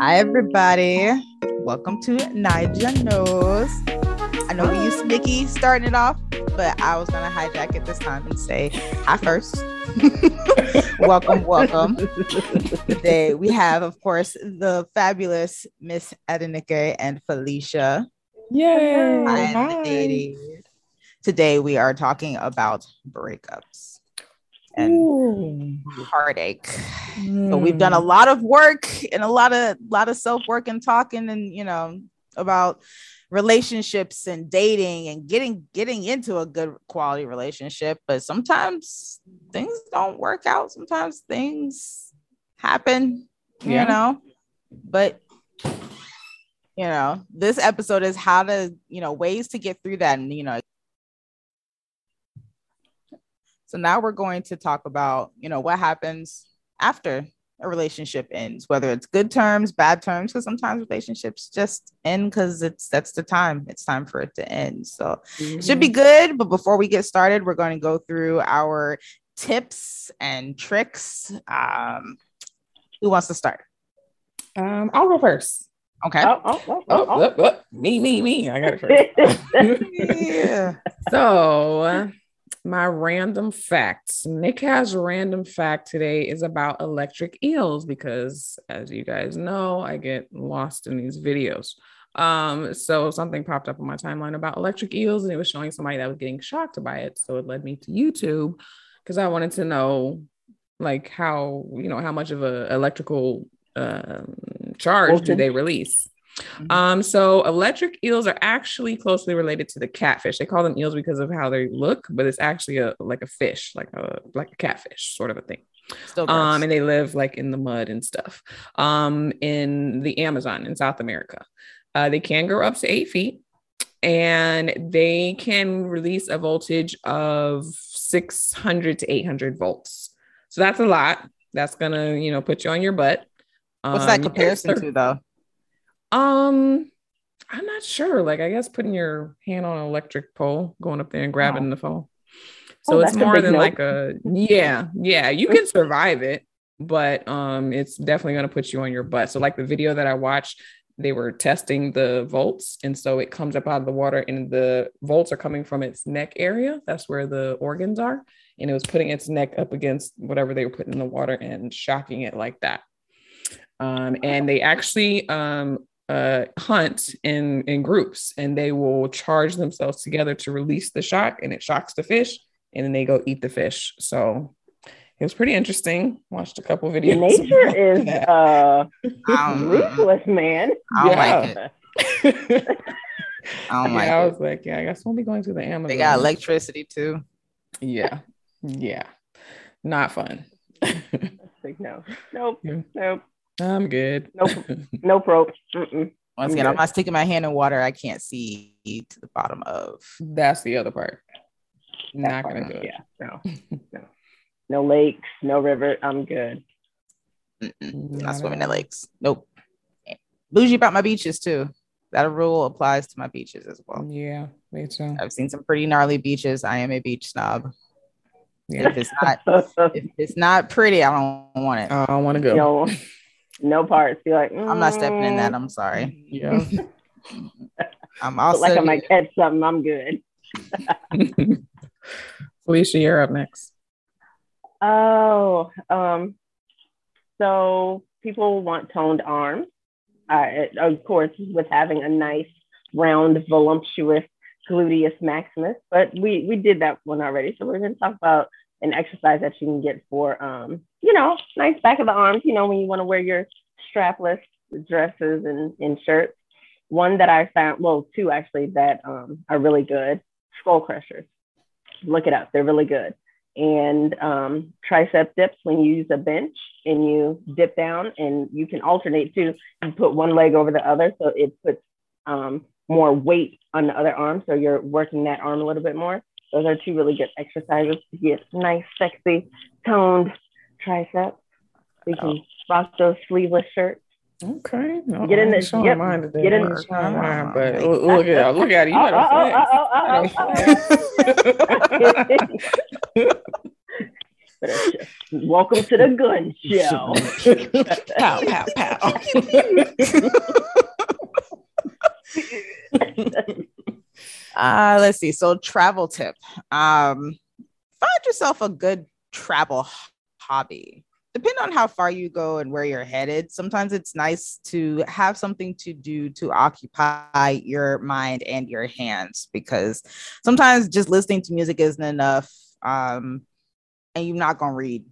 Hi, everybody. Welcome to Nija Knows. I know we used Nikki starting it off, but I was going to hijack it this time and say hi first. welcome, welcome. Today we have, of course, the fabulous Miss Adenike and Felicia. Yay! Hi. Today we are talking about breakups and Ooh. heartache. Mm. So we've done a lot of work and a lot of lot of self work and talking and you know about relationships and dating and getting getting into a good quality relationship but sometimes things don't work out sometimes things happen yeah. you know but you know this episode is how to you know ways to get through that and you know so now we're going to talk about, you know, what happens after a relationship ends, whether it's good terms, bad terms, because sometimes relationships just end because it's that's the time. It's time for it to end. So mm-hmm. it should be good. But before we get started, we're going to go through our tips and tricks. Um, who wants to start? Um, I'll go first. Okay. Oh, oh, oh, oh, oh. oh me, me, me. I got it first. yeah. So my random facts. Nick has random fact today is about electric eels because as you guys know, I get lost in these videos. Um, so something popped up on my timeline about electric eels and it was showing somebody that was getting shocked by it. So it led me to YouTube because I wanted to know like how, you know, how much of a electrical um, charge do they release? Mm-hmm. Um, so electric eels are actually closely related to the catfish. They call them eels because of how they look, but it's actually a like a fish, like a like a catfish sort of a thing. Um, and they live like in the mud and stuff. Um, in the Amazon in South America. Uh, they can grow up to eight feet and they can release a voltage of 600 to 800 volts. So that's a lot. That's gonna, you know, put you on your butt. What's that um, comparison to though? Um, I'm not sure. Like, I guess putting your hand on an electric pole, going up there and grabbing oh. the phone. So oh, it's more than like a yeah, yeah. You can survive it, but um, it's definitely gonna put you on your butt. So like the video that I watched, they were testing the volts, and so it comes up out of the water, and the volts are coming from its neck area. That's where the organs are, and it was putting its neck up against whatever they were putting in the water and shocking it like that. Um, and they actually um, uh, hunt in in groups and they will charge themselves together to release the shock and it shocks the fish and then they go eat the fish so it was pretty interesting watched a couple videos nature is uh ruthless man i don't yeah. like it I don't yeah, like I was like, yeah, I guess we'll be going to the Amazon. They got electricity too. Yeah. Yeah. Not fun. no. Nope. Nope. I'm good. No, no probe. Mm-mm. Once again, I'm not sticking my hand in water I can't see to the bottom of. That's the other part. That not part, gonna do it. Yeah, no, no, no lakes, no river. I'm good. Mm-mm, not swimming in lakes. Nope. Bougie about my beaches too. That rule applies to my beaches as well. Yeah, me too. I've seen some pretty gnarly beaches. I am a beach snob. Yeah. If it's not, if it's not pretty, I don't want it. I don't want to go. No no parts. You're like, mm. I'm not stepping in that. I'm sorry. Yeah. I'm also like I might catch something. I'm good. Felicia, you're up next. Oh, um, so people want toned arms. Uh, of course, with having a nice, round, voluptuous gluteus maximus. But we we did that one already, so we're going to talk about an exercise that you can get for, um, you know, nice back of the arms, you know, when you want to wear your strapless dresses and, and shirts. One that I found, well, two actually that um, are really good, skull crushers. Look it up, they're really good. And um, tricep dips when you use a bench and you dip down and you can alternate too. You put one leg over the other so it puts um, more weight on the other arm. So you're working that arm a little bit more. Those are two really good exercises to get nice, sexy, toned triceps. We can oh. rock those sleeveless shirts. Okay. No, get in the showing yep. mine today. Get in the mine, but look at look at it. You better oh, oh, oh, Welcome to the gun show. pow, pow, pow. uh, let's see. So, travel tip. Um, find yourself a good travel hobby. Depending on how far you go and where you're headed, sometimes it's nice to have something to do to occupy your mind and your hands because sometimes just listening to music isn't enough. Um, and you're not going to read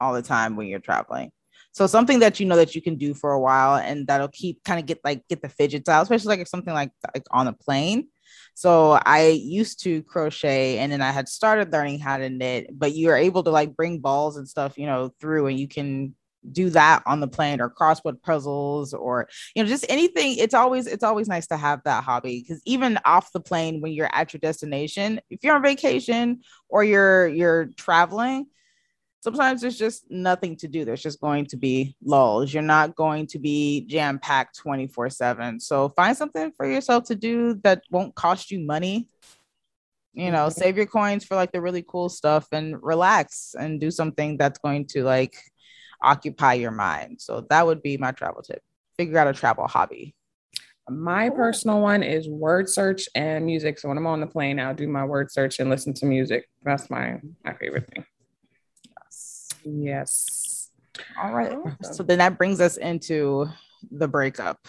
all the time when you're traveling. So something that you know that you can do for a while and that'll keep kind of get like get the fidgets out, especially like if something like like on a plane. So I used to crochet and then I had started learning how to knit, but you are able to like bring balls and stuff, you know, through and you can do that on the plane or crossword puzzles or you know just anything. It's always it's always nice to have that hobby because even off the plane when you're at your destination if you're on vacation or you're you're traveling sometimes there's just nothing to do. There's just going to be lulls. You're not going to be jam packed 24 7. So find something for yourself to do that won't cost you money. You know, mm-hmm. save your coins for like the really cool stuff and relax and do something that's going to like occupy your mind. So that would be my travel tip. Figure out a travel hobby. My personal one is word search and music. So when I'm on the plane, I'll do my word search and listen to music. That's my my favorite thing. Yes. All right. So then that brings us into the breakup.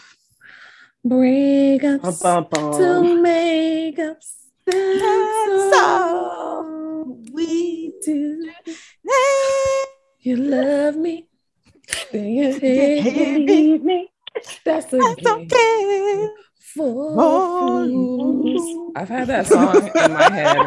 Breakups to makeups. That's all we do. You love me. Then you hate me. That's okay. That's okay fools. I've had that song in my head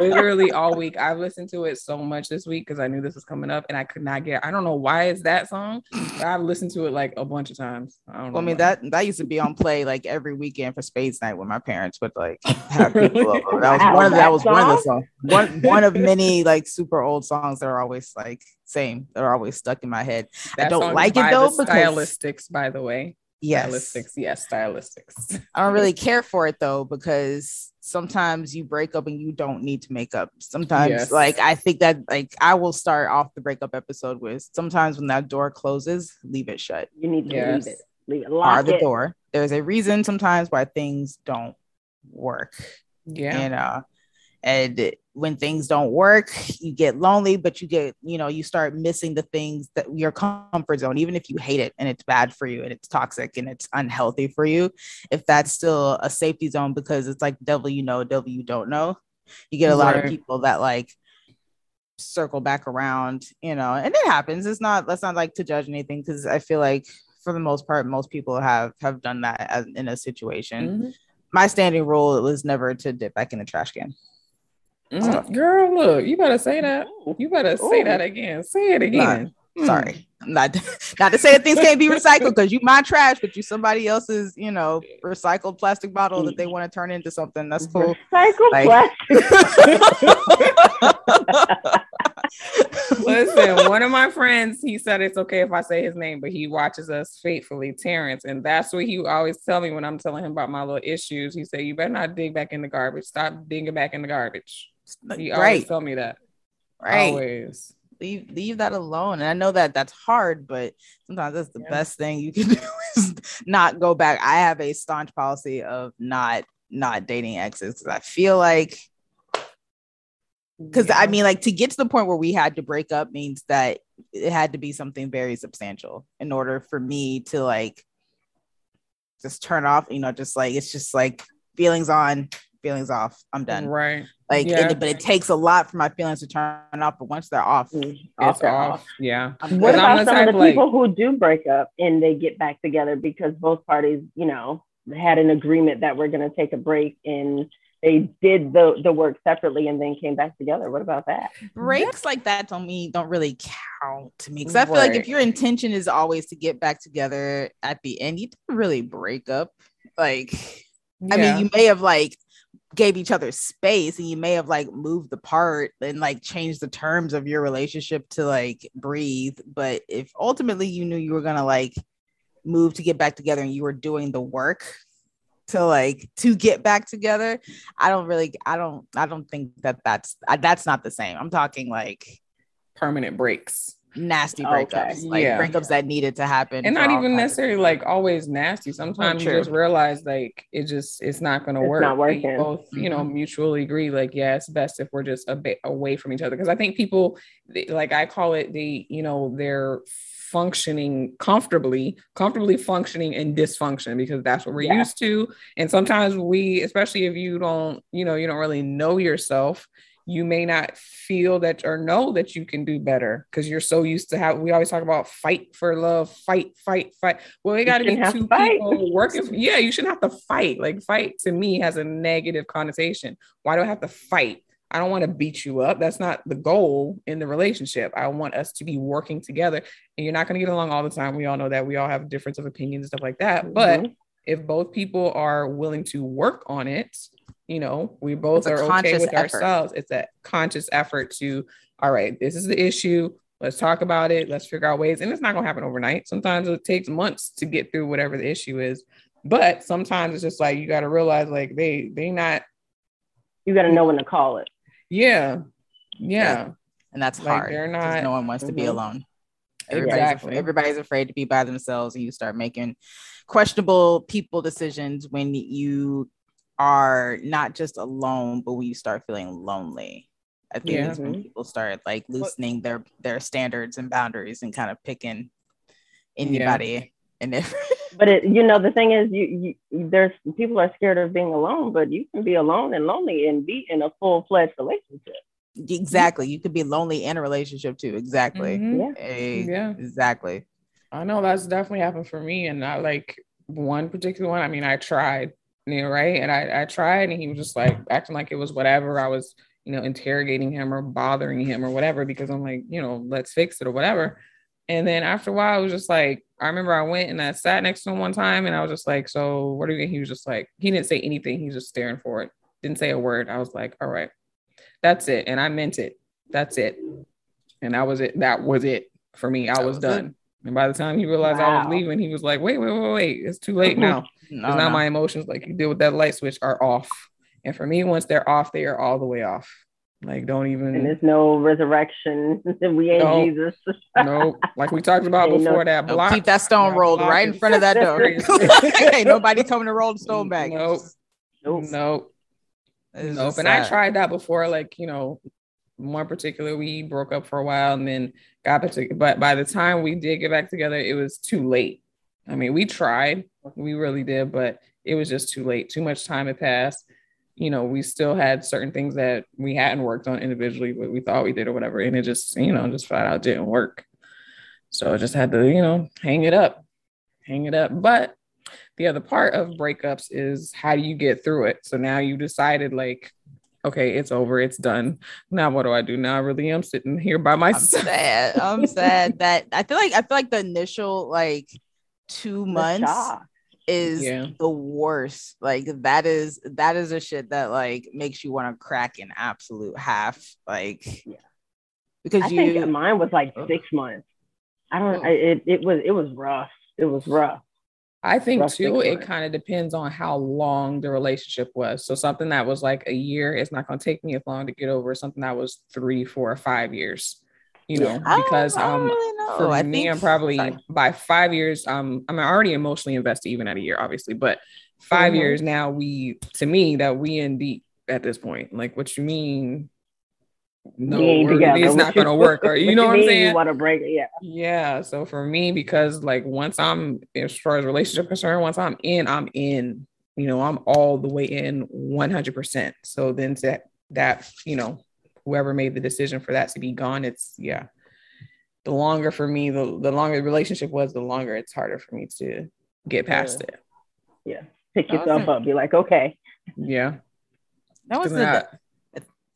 literally all week. I've listened to it so much this week because I knew this was coming up and I could not get I don't know why it's that song, but I've listened to it like a bunch of times. I, well, I mean why. that that used to be on play like every weekend for Spades Night when my parents would like have people over. That was one of the, that was one of the songs. One one of many like super old songs that are always like same that are always stuck in my head. That I don't like it though because stylistics, by the way. Yes. Stylistics. Yes, stylistics. I don't really care for it though, because sometimes you break up and you don't need to make up. Sometimes, yes. like, I think that, like, I will start off the breakup episode with sometimes when that door closes, leave it shut. You need to yes. leave it. Leave it. Lock the it. door. There's a reason sometimes why things don't work. Yeah. And, uh, and when things don't work you get lonely but you get you know you start missing the things that your comfort zone even if you hate it and it's bad for you and it's toxic and it's unhealthy for you if that's still a safety zone because it's like devil you know devil you don't know. You get a lot of people that like circle back around you know and it happens. It's not let's not like to judge anything because i feel like for the most part most people have have done that as, in a situation. Mm-hmm. my standing rule was never to dip back in the trash can Mm, girl, look, you better say that. You better Ooh. say that again. Say it again. Not, mm. Sorry. Not, not to say that things can't be recycled because you my trash, but you somebody else's, you know, recycled plastic bottle that they want to turn into something. That's cool. Recycled like, plastic. Listen, one of my friends, he said it's okay if I say his name, but he watches us faithfully, Terrence. And that's what he always tell me when I'm telling him about my little issues. He said, You better not dig back in the garbage. Stop digging back in the garbage. He always right. tell me that. Right. Always. Leave leave that alone. And I know that that's hard, but sometimes that's the yeah. best thing you can do is not go back. I have a staunch policy of not not dating exes. because I feel like because yeah. I mean, like to get to the point where we had to break up means that it had to be something very substantial in order for me to like just turn off, you know, just like it's just like feelings on, feelings off. I'm done. Right. Like, yeah. it, but it takes a lot for my feelings to turn off. But once they're off, mm, off, they're off. off. Yeah. What about some of the like... people who do break up and they get back together because both parties, you know, had an agreement that we're going to take a break and they did the the work separately and then came back together. What about that? Breaks like that don't mean don't really count to me because I feel right. like if your intention is always to get back together at the end, you didn't really break up. Like, yeah. I mean, you may have like gave each other space and you may have like moved apart and like changed the terms of your relationship to like breathe but if ultimately you knew you were gonna like move to get back together and you were doing the work to like to get back together i don't really i don't i don't think that that's that's not the same. I'm talking like permanent breaks nasty breakups, okay. like yeah. breakups that needed to happen, and not even necessarily like always nasty. Sometimes oh, you just realize like it just it's not going to work. Not working. both, mm-hmm. you know, mm-hmm. mutually agree. Like, yeah, it's best if we're just a bit away from each other. Because I think people, like I call it the, you know, they're functioning comfortably, comfortably functioning in dysfunction because that's what we're yeah. used to. And sometimes we, especially if you don't, you know, you don't really know yourself you may not feel that or know that you can do better because you're so used to how we always talk about fight for love, fight, fight, fight. Well, we got to be two people working. For, yeah, you shouldn't have to fight. Like fight to me has a negative connotation. Why do I have to fight? I don't want to beat you up. That's not the goal in the relationship. I want us to be working together. And you're not going to get along all the time. We all know that. We all have difference of opinions and stuff like that. Mm-hmm. But if both people are willing to work on it you know we both are okay with effort. ourselves it's a conscious effort to all right this is the issue let's talk about it let's figure out ways and it's not going to happen overnight sometimes it takes months to get through whatever the issue is but sometimes it's just like you got to realize like they they not you got to know when to call it yeah yeah, yeah. and that's like hard they're not no one wants mm-hmm. to be mm-hmm. alone everybody's, exactly. everybody's afraid to be by themselves and you start making questionable people decisions when you are not just alone, but when you start feeling lonely. I think yeah. it's when mm-hmm. people start like loosening their their standards and boundaries and kind of picking anybody yeah. and if but it you know the thing is you, you there's people are scared of being alone but you can be alone and lonely and be in a full-fledged relationship exactly you could be lonely in a relationship too exactly mm-hmm. yeah. A, yeah exactly i know that's definitely happened for me and not like one particular one i mean i tried know, right? And I, I tried and he was just like acting like it was whatever. I was, you know, interrogating him or bothering him or whatever because I'm like, you know, let's fix it or whatever. And then after a while, I was just like, I remember I went and I sat next to him one time and I was just like, so what are you? Mean? He was just like, he didn't say anything. He was just staring for it. Didn't say a word. I was like, all right, that's it. And I meant it. That's it. And that was it. That was it for me. I was, was done. It. And by the time he realized wow. I was leaving, he was like, wait, wait, wait, wait. It's too late now. Because no, now no. my emotions, like you did with that light switch, are off. And for me, once they're off, they are all the way off. Like, don't even. And there's no resurrection. we ain't no, Jesus. no, like we talked about before no, that block. Keep that stone rolled right in front of that door. ain't nobody coming to roll the stone back. Nope. Nope. Nope. Nope. And I tried that before, like, you know, one particular, we broke up for a while and then got back together. But by the time we did get back together, it was too late. I mean, we tried, we really did, but it was just too late. Too much time had passed. You know, we still had certain things that we hadn't worked on individually, but we thought we did or whatever. And it just, you know, just flat out didn't work. So I just had to, you know, hang it up, hang it up. But the other part of breakups is how do you get through it? So now you decided, like, okay, it's over, it's done. Now what do I do? Now I really am sitting here by myself. I'm sad. I'm sad that I feel like I feel like the initial like two months is yeah. the worst. Like that is that is a shit that like makes you want to crack an absolute half. Like yeah. Because I you think mine was like six months. I don't oh. I, it it was it was rough. It was rough. I think too, it kind of depends on how long the relationship was. So something that was like a year, it's not going to take me as long to get over something that was three, four, or five years. You know, because um, really for I me, I'm probably sorry. by five years. Um, I'm already emotionally invested, even at a year, obviously, but 5 mm-hmm. years now, we to me that we in deep at this point. Like, what you mean? no, it's not going to work. Or you know what, I'm saying? You want to break it, yeah. Yeah. So for me, because like once I'm as far as relationship concerned, once I'm in, I'm in. You know, I'm all the way in 100. percent So then that that you know, whoever made the decision for that to be gone, it's yeah. The longer for me, the the longer the relationship was, the longer it's harder for me to get past yeah. it. Yeah. Pick yourself awesome. up. Be like, okay. Yeah. That was the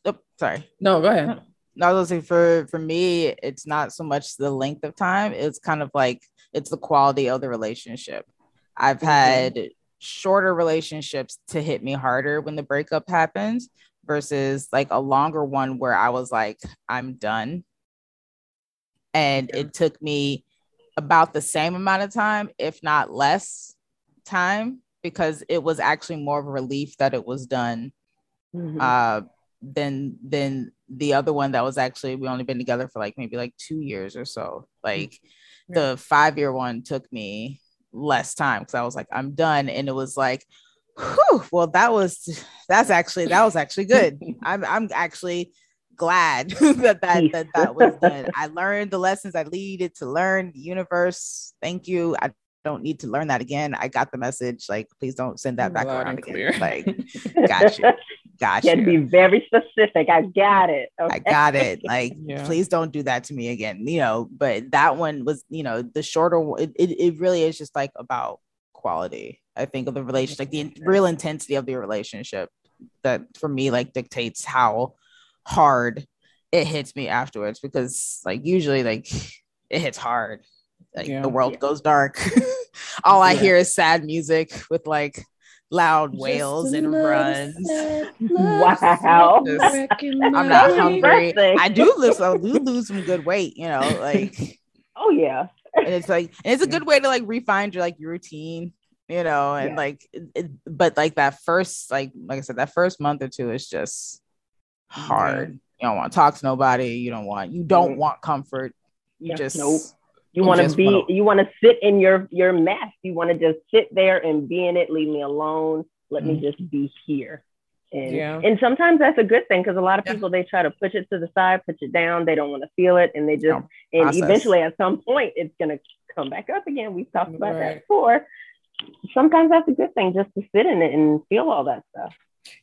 oh, sorry. No, go ahead. No, I was saying for for me, it's not so much the length of time; it's kind of like it's the quality of the relationship. I've mm-hmm. had shorter relationships to hit me harder when the breakup happens versus like a longer one where I was like, I'm done. And it took me about the same amount of time, if not less time, because it was actually more of a relief that it was done. Mm-hmm. Uh, than than the other one that was actually we only been together for like maybe like two years or so. Like the five year one took me less time because I was like, I'm done. And it was like, whew, well, that was that's actually that was actually good. I'm I'm actually glad that that, that that was done. I learned the lessons I needed to learn. The universe, thank you. I don't need to learn that again. I got the message. Like, please don't send that back Loud around again. Clear. Like, got you. Got you. Be very specific. I got it. Okay. I got it. Like, yeah. please don't do that to me again. You know, but that one was, you know, the shorter it, it, it really is just like about quality. I think of the relationship, like the real intensity of the relationship that for me like dictates how hard it hits me afterwards because like usually like it hits hard. Like yeah. the world yeah. goes dark. All i hear is sad music with like loud wails and runs. wow. Just, i'm not hungry. i do lose i do lose some good weight you know like oh yeah and it's like and it's a good way to like refine your like your routine you know and yeah. like it, but like that first like like i said that first month or two is just hard you don't want to talk to nobody you don't want you don't want comfort you just nope you want to be, wanna... you want to sit in your your mess. You want to just sit there and be in it. Leave me alone. Let mm-hmm. me just be here. And, yeah. and sometimes that's a good thing because a lot of people yeah. they try to push it to the side, push it down. They don't want to feel it, and they just no, and process. eventually at some point it's gonna come back up again. We've talked about right. that before. Sometimes that's a good thing just to sit in it and feel all that stuff.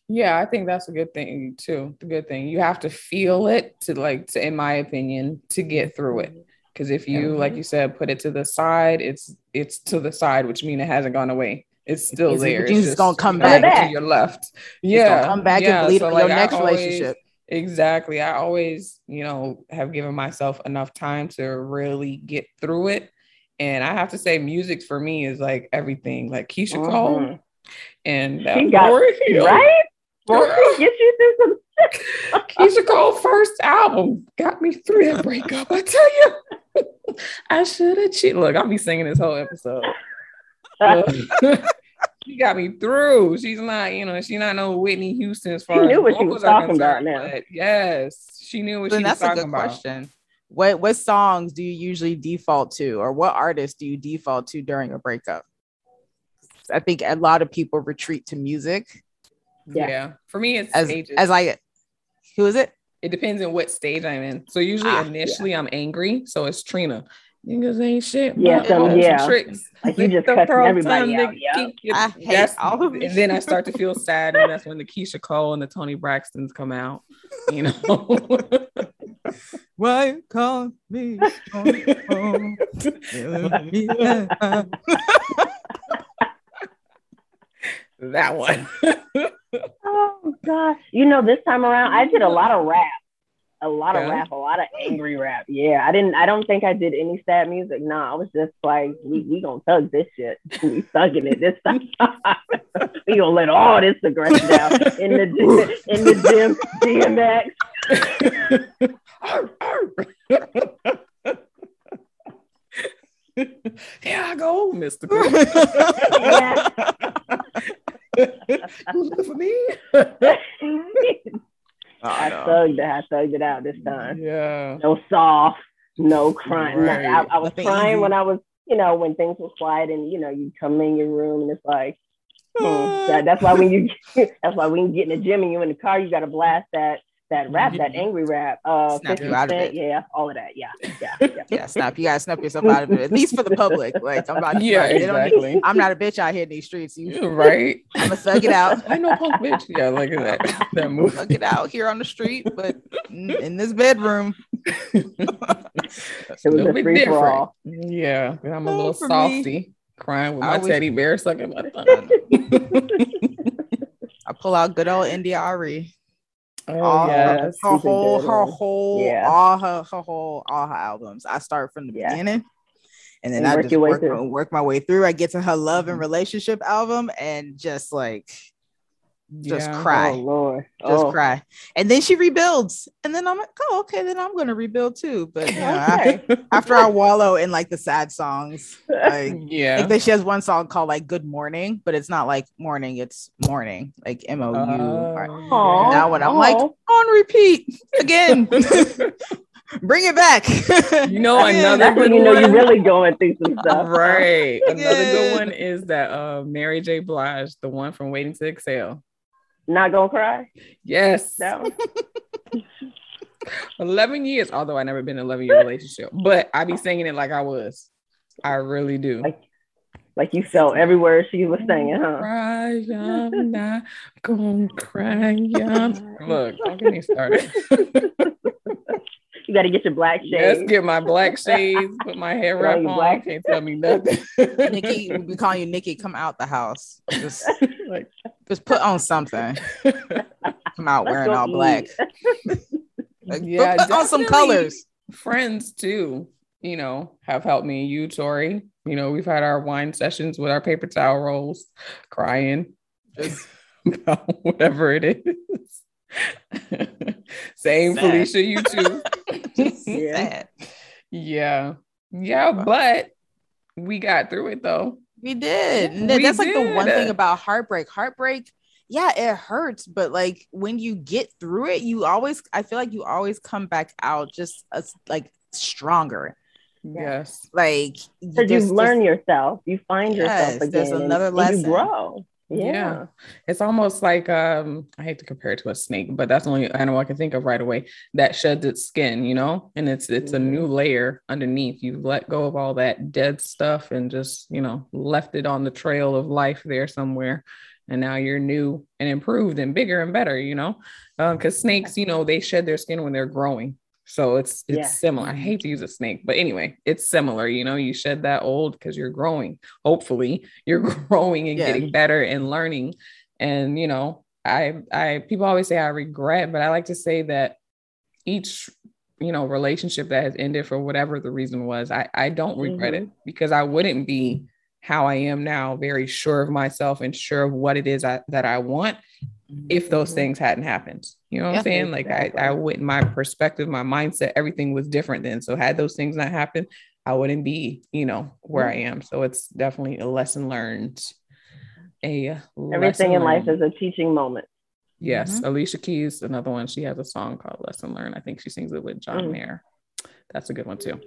Yeah, I think that's a good thing too. The good thing you have to feel it to like, to, in my opinion, to get through it. Mm-hmm. Because if you, like you said, put it to the side, it's it's to the side, which means it hasn't gone away. It's still it's, there. It's, just gonna come back to your left. Yeah, come back yeah. and lead so, like, your next always, relationship. Exactly. I always, you know, have given myself enough time to really get through it. And I have to say, music for me is like everything. Like Keyshia mm-hmm. Cole and uh, got, right. get you through some Keyshia Cole first album got me through that breakup. I tell you, I should have cheated. Look, I'll be singing this whole episode. she got me through. She's not, you know, she's not no Whitney Houston as far she knew what she was talking about now. Yes, she knew what then she was talking about. Question. What what songs do you usually default to, or what artists do you default to during a breakup? I think a lot of people retreat to music. Yeah, yeah. for me, it's as stages. as I who is it? It depends on what stage I'm in. So usually ah, initially yeah. I'm angry. So it's Trina. Niggas ain't shit. Yeah, some, yeah. Tricks. Like you just cussing everybody out. Yeah. I hate all of it. And then I start to feel sad, and that's when the Keyshia Cole and the Toni Braxtons come out. You know. Why you call me? that one. oh god! You know, this time around, I did a lot of rap, a lot yeah. of rap, a lot of angry rap. Yeah, I didn't. I don't think I did any sad music. No, I was just like, we we gonna thug this shit. We thugging it this time. we gonna let all this aggression out in the in the gym. DMX. Here I go, Mr. Who's for me? Oh, I no. thugged it. I thugged it out this time. Yeah. No soft, no crying. Right. I, I, was crying when I was, you know, when things were quiet and you know, you come in your room and it's like, hmm. that, that's why when you that's why when you get in the gym and you're in the car, you gotta blast that that rap, that angry rap, uh, snap you out of it. Yeah, all of that. Yeah, yeah, yeah. yeah, snap. You gotta snap yourself out of it, at least for the public. Like I'm about to yeah, exactly. I'm not a bitch out here in these streets. You right? I'm gonna thug it out. I know punk bitch. Yeah, look at that. That move. Thug it out here on the street, but in this bedroom. it was a, a free for all. Yeah, I'm a little softy, me. crying with my always, teddy bear sucking my thumb. I pull out good old India.Arie. Oh, yes. her, her whole, her whole, yeah. all her, her whole, all her albums. I start from the yeah. beginning, and then and I just work, work my way through. I get to her love and mm-hmm. relationship album, and just like just Yeah. cry. Oh Lord. Just oh. cry. And then she rebuilds. And then I'm like, oh, okay, then I'm gonna rebuild too. But you know, after, Okay. after I wallow in like the sad songs, like yeah. like then she has one song called like Good Morning, but it's not like morning, it's morning, like M O U. Oh, Now when I'm like on repeat again, bring it back. You know, Again. another That's when you know you're really going through some stuff. right. Another good one is that uh Mary J. Blige, the one from Waiting to Exhale. Not gonna cry. Yes. That one. 11 years, although I never been in an 11 year relationship, but I be singing it like I was. I really do. Like- Like you felt every word she was singing, huh? Cry, I'm not gonna cry. I'm... Look, don't get me started. You got to get your black shades. Let's shades. get my black shades, put my hair Put on wrap on. black- Can't tell me nothing. Nikki, we call you Nikki. Come out the house. Just, like, just put on something. Come out Let's wearing go all black. Like, Yeah, put, put on some colors. friends too, you know, have helped me. You, Tori, you know, we've had our wine sessions with our paper towel rolls, crying Just about whatever it is. Same, Sad. Felicia, you too. Yeah. sad. yeah, yeah, but we got through it though. We did. And We that's like the one thing about heartbreak. Heartbreak, yeah, it hurts, but like when you get through it, you always I feel like you always come back out just as like stronger. Yes. Like Because you learn yourself, you find Yes, yourself again. there's another and lesson. You grow. Yeah. Yeah. It's almost like um I hate to compare it to a snake, but that's the only animal I can think of right away that sheds its skin, you know, and it's it's a new layer underneath. You let go of all that dead stuff and just, you know, left it on the trail of life there somewhere. And now you're new and improved and bigger and better, you know. Um, because snakes, you know, they shed their skin when they're growing. So it's it's Yeah. similar. I hate to use a mm-hmm. snake, but anyway, it's similar. You know, you shed that old because you're growing. Hopefully, you're growing and Yeah. getting better and learning. And you know, I I people always say I regret, but I like to say that each you know relationship that has ended for whatever the reason was, I I don't regret it mm-hmm. because I wouldn't be how I am now, very sure of myself and sure of what it is I, that I want if those Mhm. things hadn't happened. You know what Yeah, I'm saying? Like I, I wouldn't my perspective, my mindset, everything was different then. So had those things not happened, I wouldn't be, you know, where I am. So it's definitely a lesson learned. A Everything lesson in life learned. is a teaching moment. yes. Alicia Keys, another one. She has a song called Lesson Learned. I think she sings it with John Mm. Mayer. That's a good one too.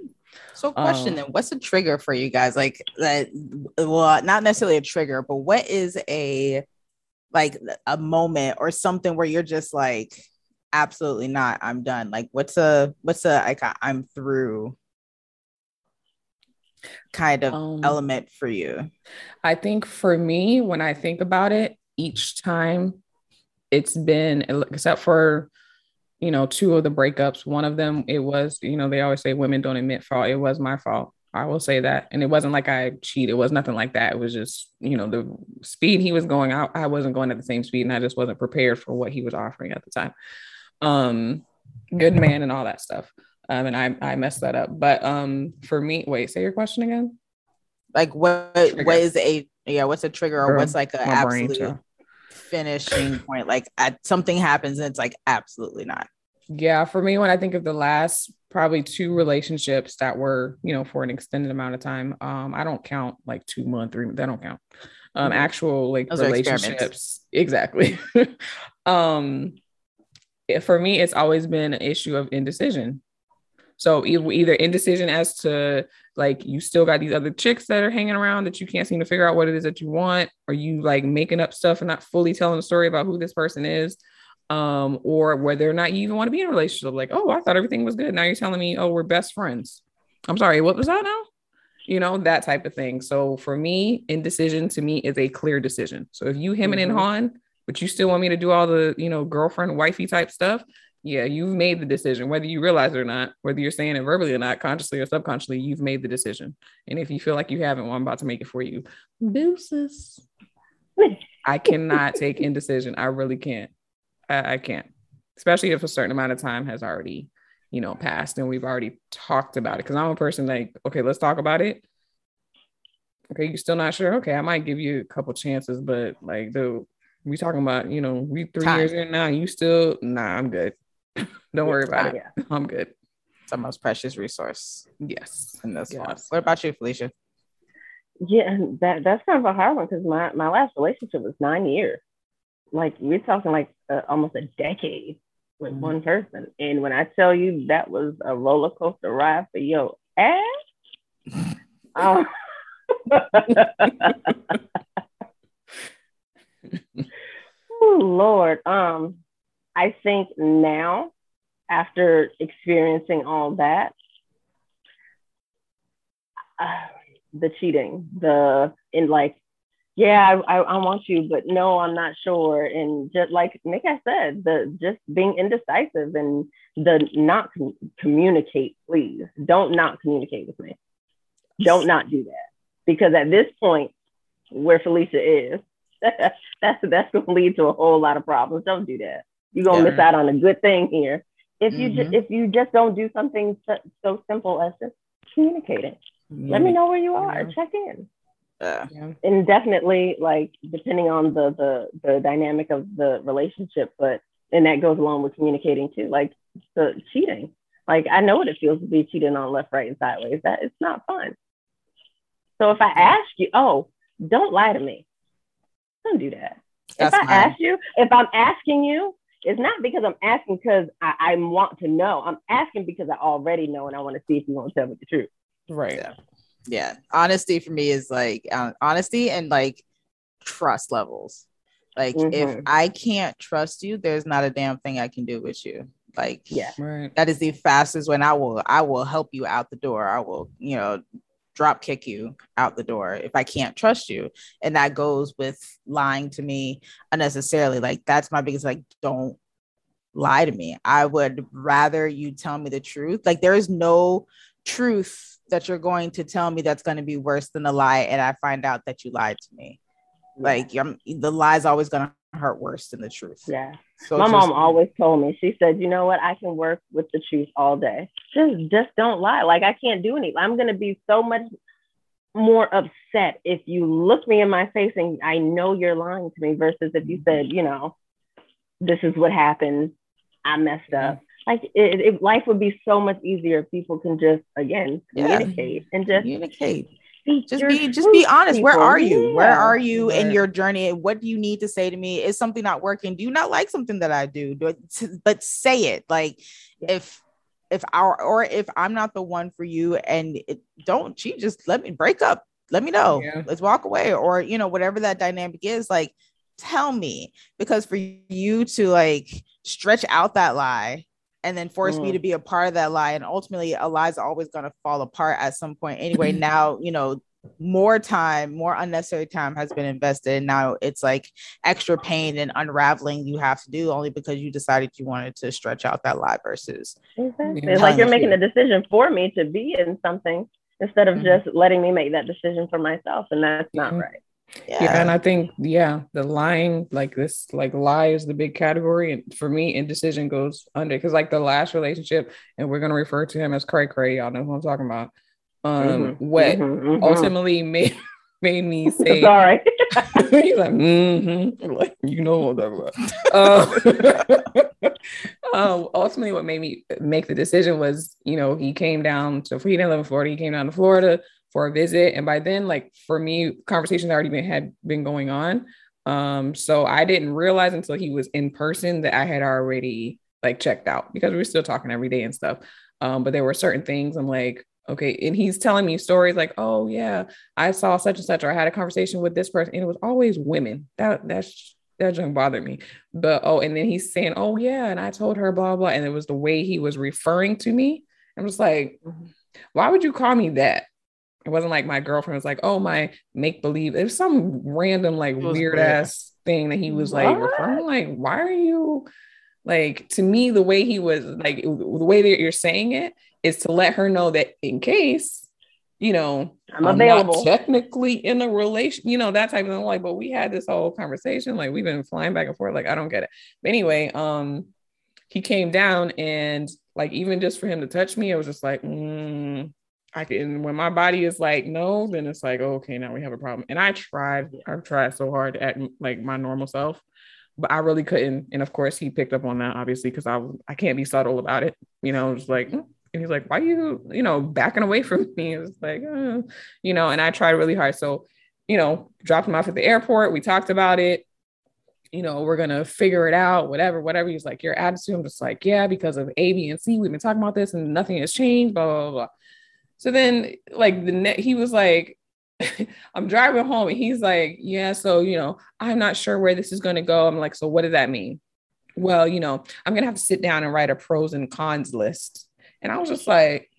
So, question Um, then, what's a trigger for you guys? Like that, well, not necessarily a trigger, but what is a like a moment or something where you're just like, absolutely not, I'm done. Like, what's a what's a like i'm through kind of Um, element for you? I think for me, when I think about it, each time it's been, except for, you know, two of the breakups, one of them, it was, you know, they always say women don't admit fault. It was my fault. I will say that. And it wasn't like I cheated. It was nothing like that. It was just, you know, the speed he was going out, I wasn't going at the same speed and I just wasn't prepared for what he was offering at the time. Um, good man and all that stuff. Um, and I, I messed that up. But um, for me, wait, say your question again. Like, what Trigger. what is a yeah? What's a trigger or what's like an absolute finishing point? Like, at something happens and it's like absolutely not. Yeah, for me, when I think of the last probably two relationships that were, you know, for an extended amount of time, um, I don't count like two month, three, that don't count. Um, Mhm. actual like Those relationships. Exactly. um, it- for me, it's always been an issue of indecision. So either indecision as to like you still got these other chicks that are hanging around that you can't seem to figure out what it is that you want, or you like making up stuff and not fully telling the story about who this person is, um, or whether or not you even want to be in a relationship. Like, oh, I thought everything was good. Now you're telling me, oh, we're best friends. I'm sorry, what was that now? You know, that type of thing. So for me, indecision to me is a clear decision. So if you him and Mhm. Han, but you still want me to do all the, you know, girlfriend, wifey type stuff, yeah, you've made the decision, whether you realize it or not, whether you're saying it verbally or not, consciously or subconsciously, you've made the decision. And if you feel like you haven't, well, I'm about to make it for you. Deuces. I cannot take indecision. I really can't. I, I can't, especially if a certain amount of time has already, you know, passed and we've already talked about it. Because I'm a person like, okay, let's talk about it. Okay, you're still not sure. Okay, I might give you a couple chances, but like, dude, We talking about, you know, we three Time. years in now. You still nah, I'm good. Don't worry about it. I'm good. It's our most precious resource. Yes. In this yes. one. What about you, Felicia? Yeah, that that's kind of a hard one because my, my last relationship was nine years. Like we're talking like uh, almost a decade with mm-hmm. one person. And when I tell you that was a roller coaster ride for your ass, um, oh Lord, um, I think now after experiencing all that, uh, the cheating, the in like, yeah, I, I, want you, but no, I'm not sure. And just like Nick I said, the just being indecisive and the not com- communicate, please don't not communicate with me. Don't not do that because at this point where Felicia is, that's that's going to lead to a whole lot of problems. Don't do that. You're gonna yeah. miss out on a good thing here if you mm-hmm. just if you just don't do something so, so simple as just communicating. Let me know where you are. Check in. Uh, and definitely like depending on the the the dynamic of the relationship, but and that goes along with communicating too. Like the cheating. Like I know what it feels to be cheating on left, right, and sideways. That it's not fun. So if I ask you, oh, don't lie to me. Don't do that. That's if I mine. ask you, if I'm asking you, it's not because I'm asking because I, I want to know. I'm asking because I already know and I want to see if you want to tell me the truth. Right. Yeah. Yeah. Honesty for me is like uh, honesty and like trust levels. Like mm-hmm. if I can't trust you, there's not a damn thing I can do with you. Like yeah, right. that is the fastest when I will I will help you out the door. I will, you know, drop kick you out the door if I can't trust you. And that goes with lying to me unnecessarily. Like that's my biggest like don't lie to me. I would rather you tell me the truth. Like there is no truth that you're going to tell me that's going to be worse than a lie and I find out that you lied to me. Like I'm, the lie's always going to hurt worse than the truth. Yeah. So my mom always told me, she said, you know what? I can work with the truth all day. Just, just don't lie. Like I can't do anything. I'm going to be so much more upset if you look me in my face and I know you're lying to me versus if you mm-hmm. said, you know, this is what happened. I messed up. Like it, it, life would be so much easier if people can just again communicate yeah. and just communicate. just be just be honest. People. where are you? Yeah. where are you in your journey? What do you need to say to me? Is something not working? Do you not like something that i do, do it, but say it. Like yeah. if if our or if i'm not the one for you and it, don't cheat just let me break up. Let me know. Yeah. let's walk away or you know whatever that dynamic is like tell me. Because for you to like stretch out that lie and then force mm. me to be a part of that lie. And ultimately, a lie's always going to fall apart at some point anyway. now, you know, more time, more unnecessary time has been invested. And now it's like extra pain and unraveling you have to do only because you decided you wanted to stretch out that lie versus. Exactly. It's like you're making a decision for me to be in something instead of mm-hmm. just letting me make that decision for myself. And that's not mm-hmm. right yeah. yeah. and i think yeah the lying like this like lie is the big category and for me indecision goes under because like the last relationship and we're going to refer to him as cray cray y'all know who i'm talking about um mm-hmm. what mm-hmm, mm-hmm. ultimately made made me say sorry he's like, mm-hmm. like you know what i'm talking about um, um, ultimately what made me make the decision was you know he came down to he didn't live in florida he came down to florida for a visit. And by then, like for me, conversations already been had been going on. Um, so I didn't realize until he was in person that I had already like checked out because we were still talking every day and stuff. Um, but there were certain things I'm like, okay, and he's telling me stories like, oh yeah, I saw such and such, or I had a conversation with this person, and it was always women. That that's that just bothered me. But oh, and then he's saying, oh yeah, and I told her blah blah, and it was the way he was referring to me. I'm just like, mm-hmm. why would you call me that? It wasn't like my girlfriend was like, oh, my make believe. It was some random, like weird, weird ass thing that he was like referring. Like, why are you like to me? The way he was like, the way that you're saying it is to let her know that in case, you know, I'm, I'm available. technically in a relation, you know, that type of thing. Like, but we had this whole conversation. Like, we've been flying back and forth. Like, I don't get it. But anyway, um, he came down and like even just for him to touch me, I was just like, mm, I can when my body is like no, then it's like oh, okay, now we have a problem. And I tried, I've tried so hard to act like my normal self, but I really couldn't. And of course, he picked up on that obviously because I was I can't be subtle about it. You know, just like mm. and he's like, why you you know backing away from me? It's like uh, you know, and I tried really hard. So you know, dropped him off at the airport. We talked about it you know, we're gonna figure it out, whatever, whatever. He's like, your attitude. I'm just like, yeah, because of A, B, and C, we've been talking about this and nothing has changed, blah, blah, blah. So then, like the net, he was like, I'm driving home, and he's like, yeah, so you know, I'm not sure where this is gonna go. I'm like, so what does that mean? Well, you know, I'm gonna have to sit down and write a pros and cons list. And I was just like,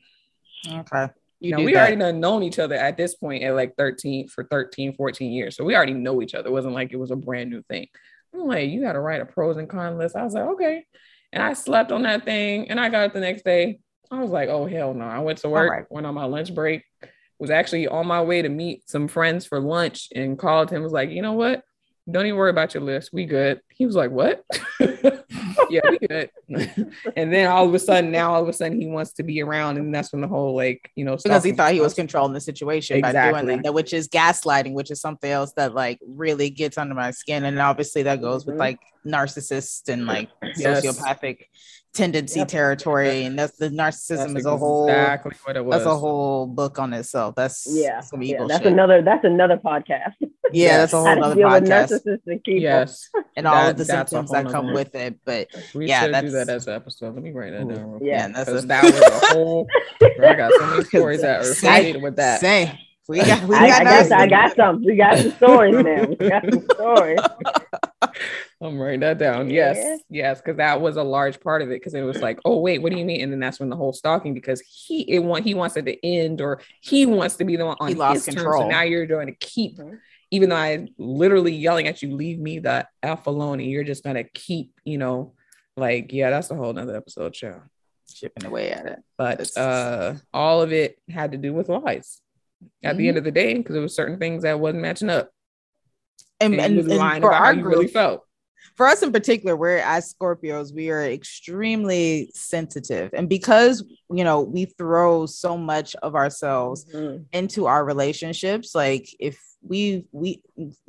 okay. You, know, we that. already done known each other at this point at like 13 for 13, 14 years. So we already know each other. It wasn't like it was a brand new thing. I'm like, you got to write a pros and cons list. I was like, okay. And I slept on that thing and I got it the next day. I was like, oh, hell no. I went to work, right. went on my lunch break, was actually on my way to meet some friends for lunch and called him, was like, you know what? Don't even worry about your list. We good. He was like, what? yeah, we good. and then all of a sudden, now all of a sudden he wants to be around, and that's when the whole like you know because he thought he was controlling the situation exactly. by doing that, which is gaslighting, which is something else that like really gets under my skin, and obviously that goes mm-hmm. with like narcissists and like yes. sociopathic tendency yep. territory, and that's the narcissism that's is a whole exactly what it was. That's a whole book on itself. That's yeah, yeah that's shit. another that's another podcast. Yeah, that's a whole other podcast. Yes, and all that, of the symptoms that come with it. But we yeah, that's, do that as an episode. Let me write that down. Yeah, that's a, that was a whole. I got so many stories that are associated with that. Same. We got, we I, got, I, got, I got some. We got some stories now. We got some stories. I'm writing that down. Yes, yeah. yes, because that was a large part of it. Because it was like, oh wait, what do you mean? And then that's when the whole stalking, because he it want he wants it to end, or he wants to be the one on he lost control. Terms, so now you're going to keep, mm-hmm. even though I literally yelling at you, leave me the f alone, and you're just gonna keep, you know, like yeah, that's a whole nother episode show. Chipping away at it, but uh, all of it had to do with lies. At mm-hmm. the end of the day, because there was certain things that wasn't matching up. And, and, and, and for our group, really felt for us in particular, we're as Scorpios, we are extremely sensitive. And because, you know, we throw so much of ourselves mm-hmm. into our relationships, like if we, we,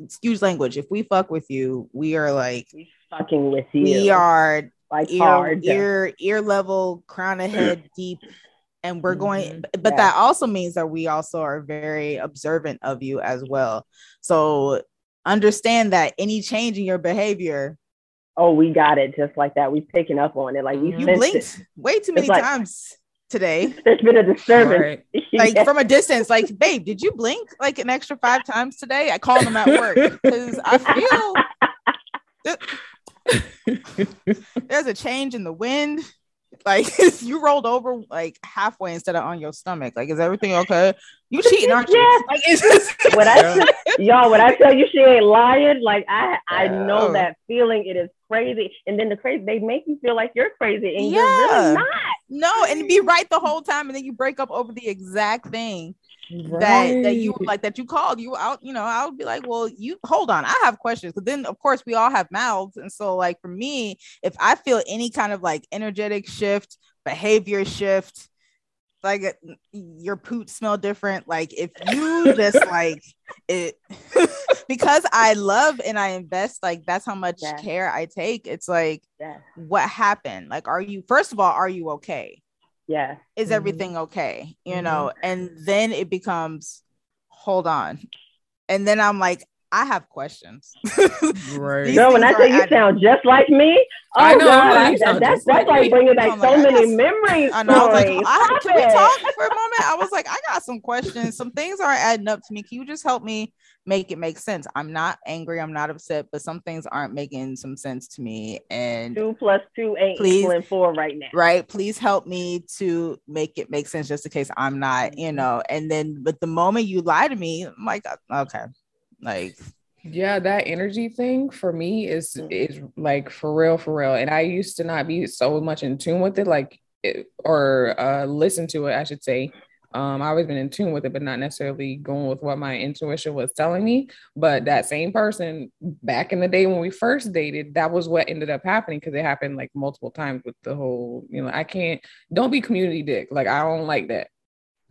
excuse language, if we fuck with you, we are like, we fucking with you. We are like ear, hard. ear, ear level, crown of head deep and we're going mm-hmm. but yeah. that also means that we also are very observant of you as well so understand that any change in your behavior oh we got it just like that we picking up on it like you blinked it. way too many times today there's been a disturbance right. like from a distance like babe did you blink like an extra five times today i called them at work because i feel there's a change in the wind like you rolled over like halfway instead of on your stomach. Like, is everything okay? You cheating, aren't you? Yeah. Like, it's just- when I y'all, when I tell you she ain't lying, like I I know that feeling. It is crazy. And then the crazy, they make you feel like you're crazy, and yeah. you're really not. No, and be right the whole time, and then you break up over the exact thing right. that that you like that you called you out you know i would be like well you hold on i have questions but then of course we all have mouths and so like for me if i feel any kind of like energetic shift behavior shift like uh, your poot smell different like if you just like it because i love and i invest like that's how much yeah. care i take it's like yeah. what happened like are you first of all are you okay yeah is mm-hmm. everything okay you mm-hmm. know and then it becomes hold on and then i'm like I have questions. right. No, when I say you sound just like me, oh I know, God, I, that, that's that's like bringing back so many memories. I know. I was like, I, can we talk for a moment? I was like, I got some questions. Some things aren't adding up to me. Can you just help me make it make sense? I'm not angry. I'm not upset, but some things aren't making some sense to me. And two plus two ain't please, equaling four right now. Right. Please help me to make it make sense, just in case I'm not, you mm-hmm. know. And then, but the moment you lie to me, I'm like, okay like yeah that energy thing for me is mm. is like for real for real. And i used to not be so much in tune with it like it, or uh listen to it i should say. Um i always been in tune with it but not necessarily going with what my intuition was telling me. But that same person back in the day when we first dated that was what ended up happening because it happened like multiple times with the whole you know i can't don't be community dick. Like i don't like that.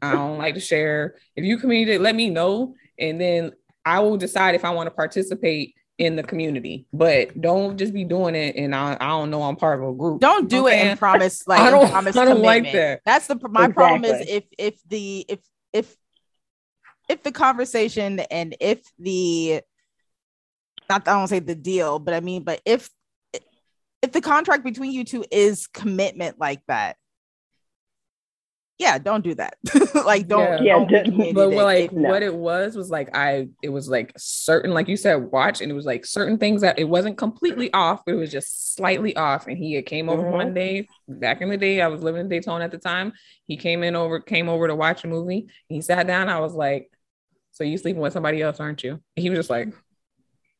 I don't like to share. If you communicate, let me know, and then I will decide if I want to participate in the community. But don't just be doing it, and I, I don't know I'm part of a group. Don't do okay? it and promise like I don't, promise I don't like commitment. that. That's the my problem is if if the if if if the conversation and if the not I don't say the deal, but I mean, but if if the contract between you two is commitment like that, yeah, don't do that. like don't, Yeah. don't Yeah, but if- what, like if- no. what it was was like I it was like certain like you said watch and it was like certain things that it wasn't completely off but it was just slightly off and he had came over Mhm. one day back in the day I was living in Daytona at the time he came in over came over to watch a movie he sat down I was like so you sleeping with somebody else aren't you and he was just like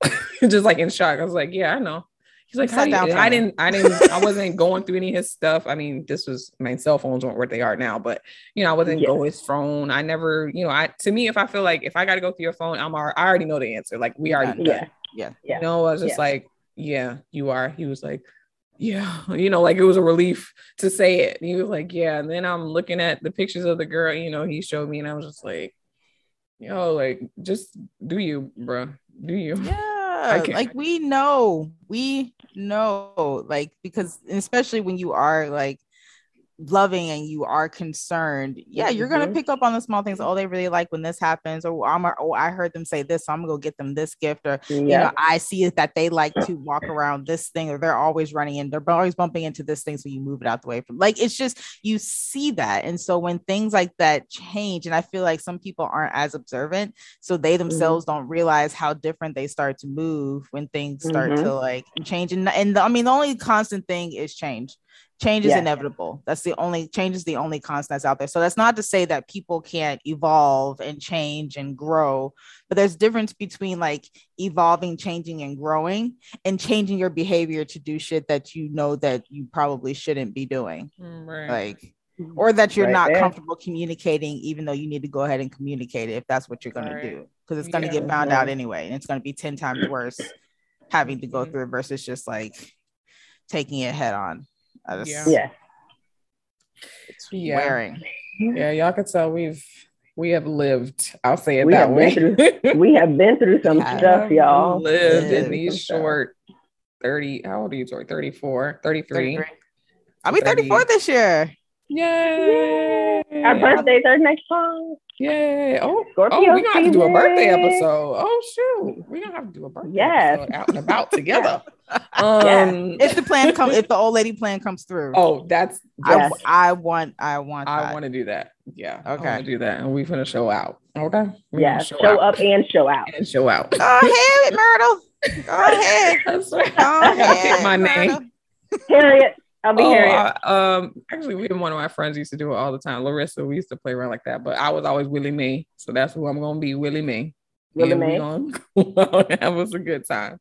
just like in shock I was like yeah I know He's like, how do you- down I didn't, I didn't, I wasn't going through any of his stuff. I mean, this was, I mean, cell phones weren't where they are now, but you know, I wasn't Yeah. go his phone. I never, you know, I to me, if I feel like if I got to go through your phone, I'm already, I already know the answer. Like we already, Yeah. done. Yeah. yeah. You know, I was just Yeah. like, yeah, you are. He was like, yeah, you know, like it was a relief to say it. And he was like, yeah. And then I'm looking at the pictures of the girl, you know, he showed me, and I was just like, yo, like, just do you, bro, do you? Yeah, like we know, we know, like because especially when you are like loving and you are concerned, yeah, you're gonna Mhm. pick up on the small things. Oh, they really like when this happens, or I'm, oh, I heard them say this, so I'm gonna go get them this gift, or you know, I see it that they like to walk around this thing, or they're always running in, they're always bumping into this thing, so you move it out the way from. Like it's just you see that, and so when things like that change, and I feel like some people aren't as observant, so they themselves don't realize how different they start to move when things start Mhm. to like change. And and the, I mean, the only constant thing is change. Change is Yes. inevitable. That's the only change is the only constant that's out there. So that's not to say that people can't evolve and change and grow, but there's difference between like evolving, changing, and growing, and changing your behavior to do shit that you know that you probably shouldn't be doing. Mm, Right. Like or that you're Right not there. comfortable communicating, even though you need to go ahead and communicate it if that's what you're going Right. to do, because it's going to Yeah. get found out Mhm. anyway, and it's going to be ten times worse having to go Mhm. through it versus just like taking it head on. Uh, I just, Yeah. Yeah. it's Yeah. wearing. Yeah, y'all can tell we've we have lived. I'll say it We that way. been We have been through some stuff, y'all. lived in these short 30. How old are you, Tori? 34, 33. 33. I'll be 34 30. this year. Yay! Our birthdays are next month. Yay! Oh, Scorpio oh, we gonna have to do a birthday episode. Oh shoot, we gonna have to do a birthday Yes. episode out and about together. Yeah. Um, If the plan comes, if the old lady plan comes through, oh, that's I, Yes. I want, I want, I want to do that. Yeah, Okay. want to do that, and we finna show out. Okay, We Yeah. gonna Show, out up and show out. and show out. Go ahead, Myrtle. Go ahead. That's right. Go ahead. pick my name. Myrtle. Harriet. I'll be Oh, Harriet. I- um, actually, we and one of my friends used to do it all the time. Larissa, we used to play around like that, but I was always Willie Mae, so that's who I'm gonna be, Willie Mae. Willie And we Mae. gonna go out and have us a good time.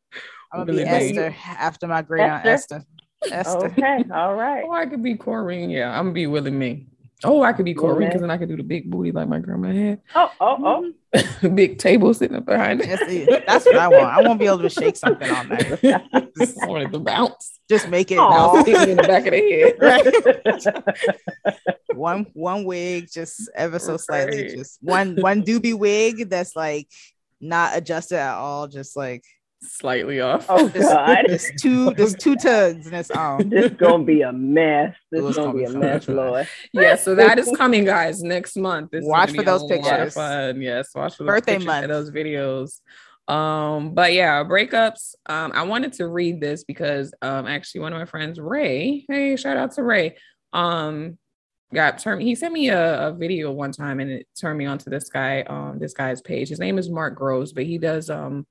I'm gonna be Willie Mae. Esther after my great aunt Esther. Esther. Okay. All right. Oh, I could be Corrine. Yeah, I'm gonna be Willie Mae. Oh, I could be Corrine Mae. because then I could do the big booty like my grandma had. Oh, oh, oh. big table sitting up behind it. Yes, it- That's what I want. I won't be able to shake something all night. I wanted to bounce. Just make it Aw. Bounce hit in the back of the head. one one wig, just ever so slightly, Right. just one one doobie wig that's like not adjusted at all, just like Slightly off. Oh, just, God. just two just two tugs and it's on. This gonna be a mess. This is gonna gonna be be a fun. mess, Lord. yeah, so that is coming, guys, next month. This Watch gonna for those pictures. Fun. Yes, watch for those Birthday pictures month. those videos. Um, but yeah, breakups. Um, I wanted to read this because um actually one of my friends, Ray, hey, shout out to Ray. Um got turned he sent me a, a video one time and it turned me onto this guy, um, this guy's page. His name is Mark Groves, but he does um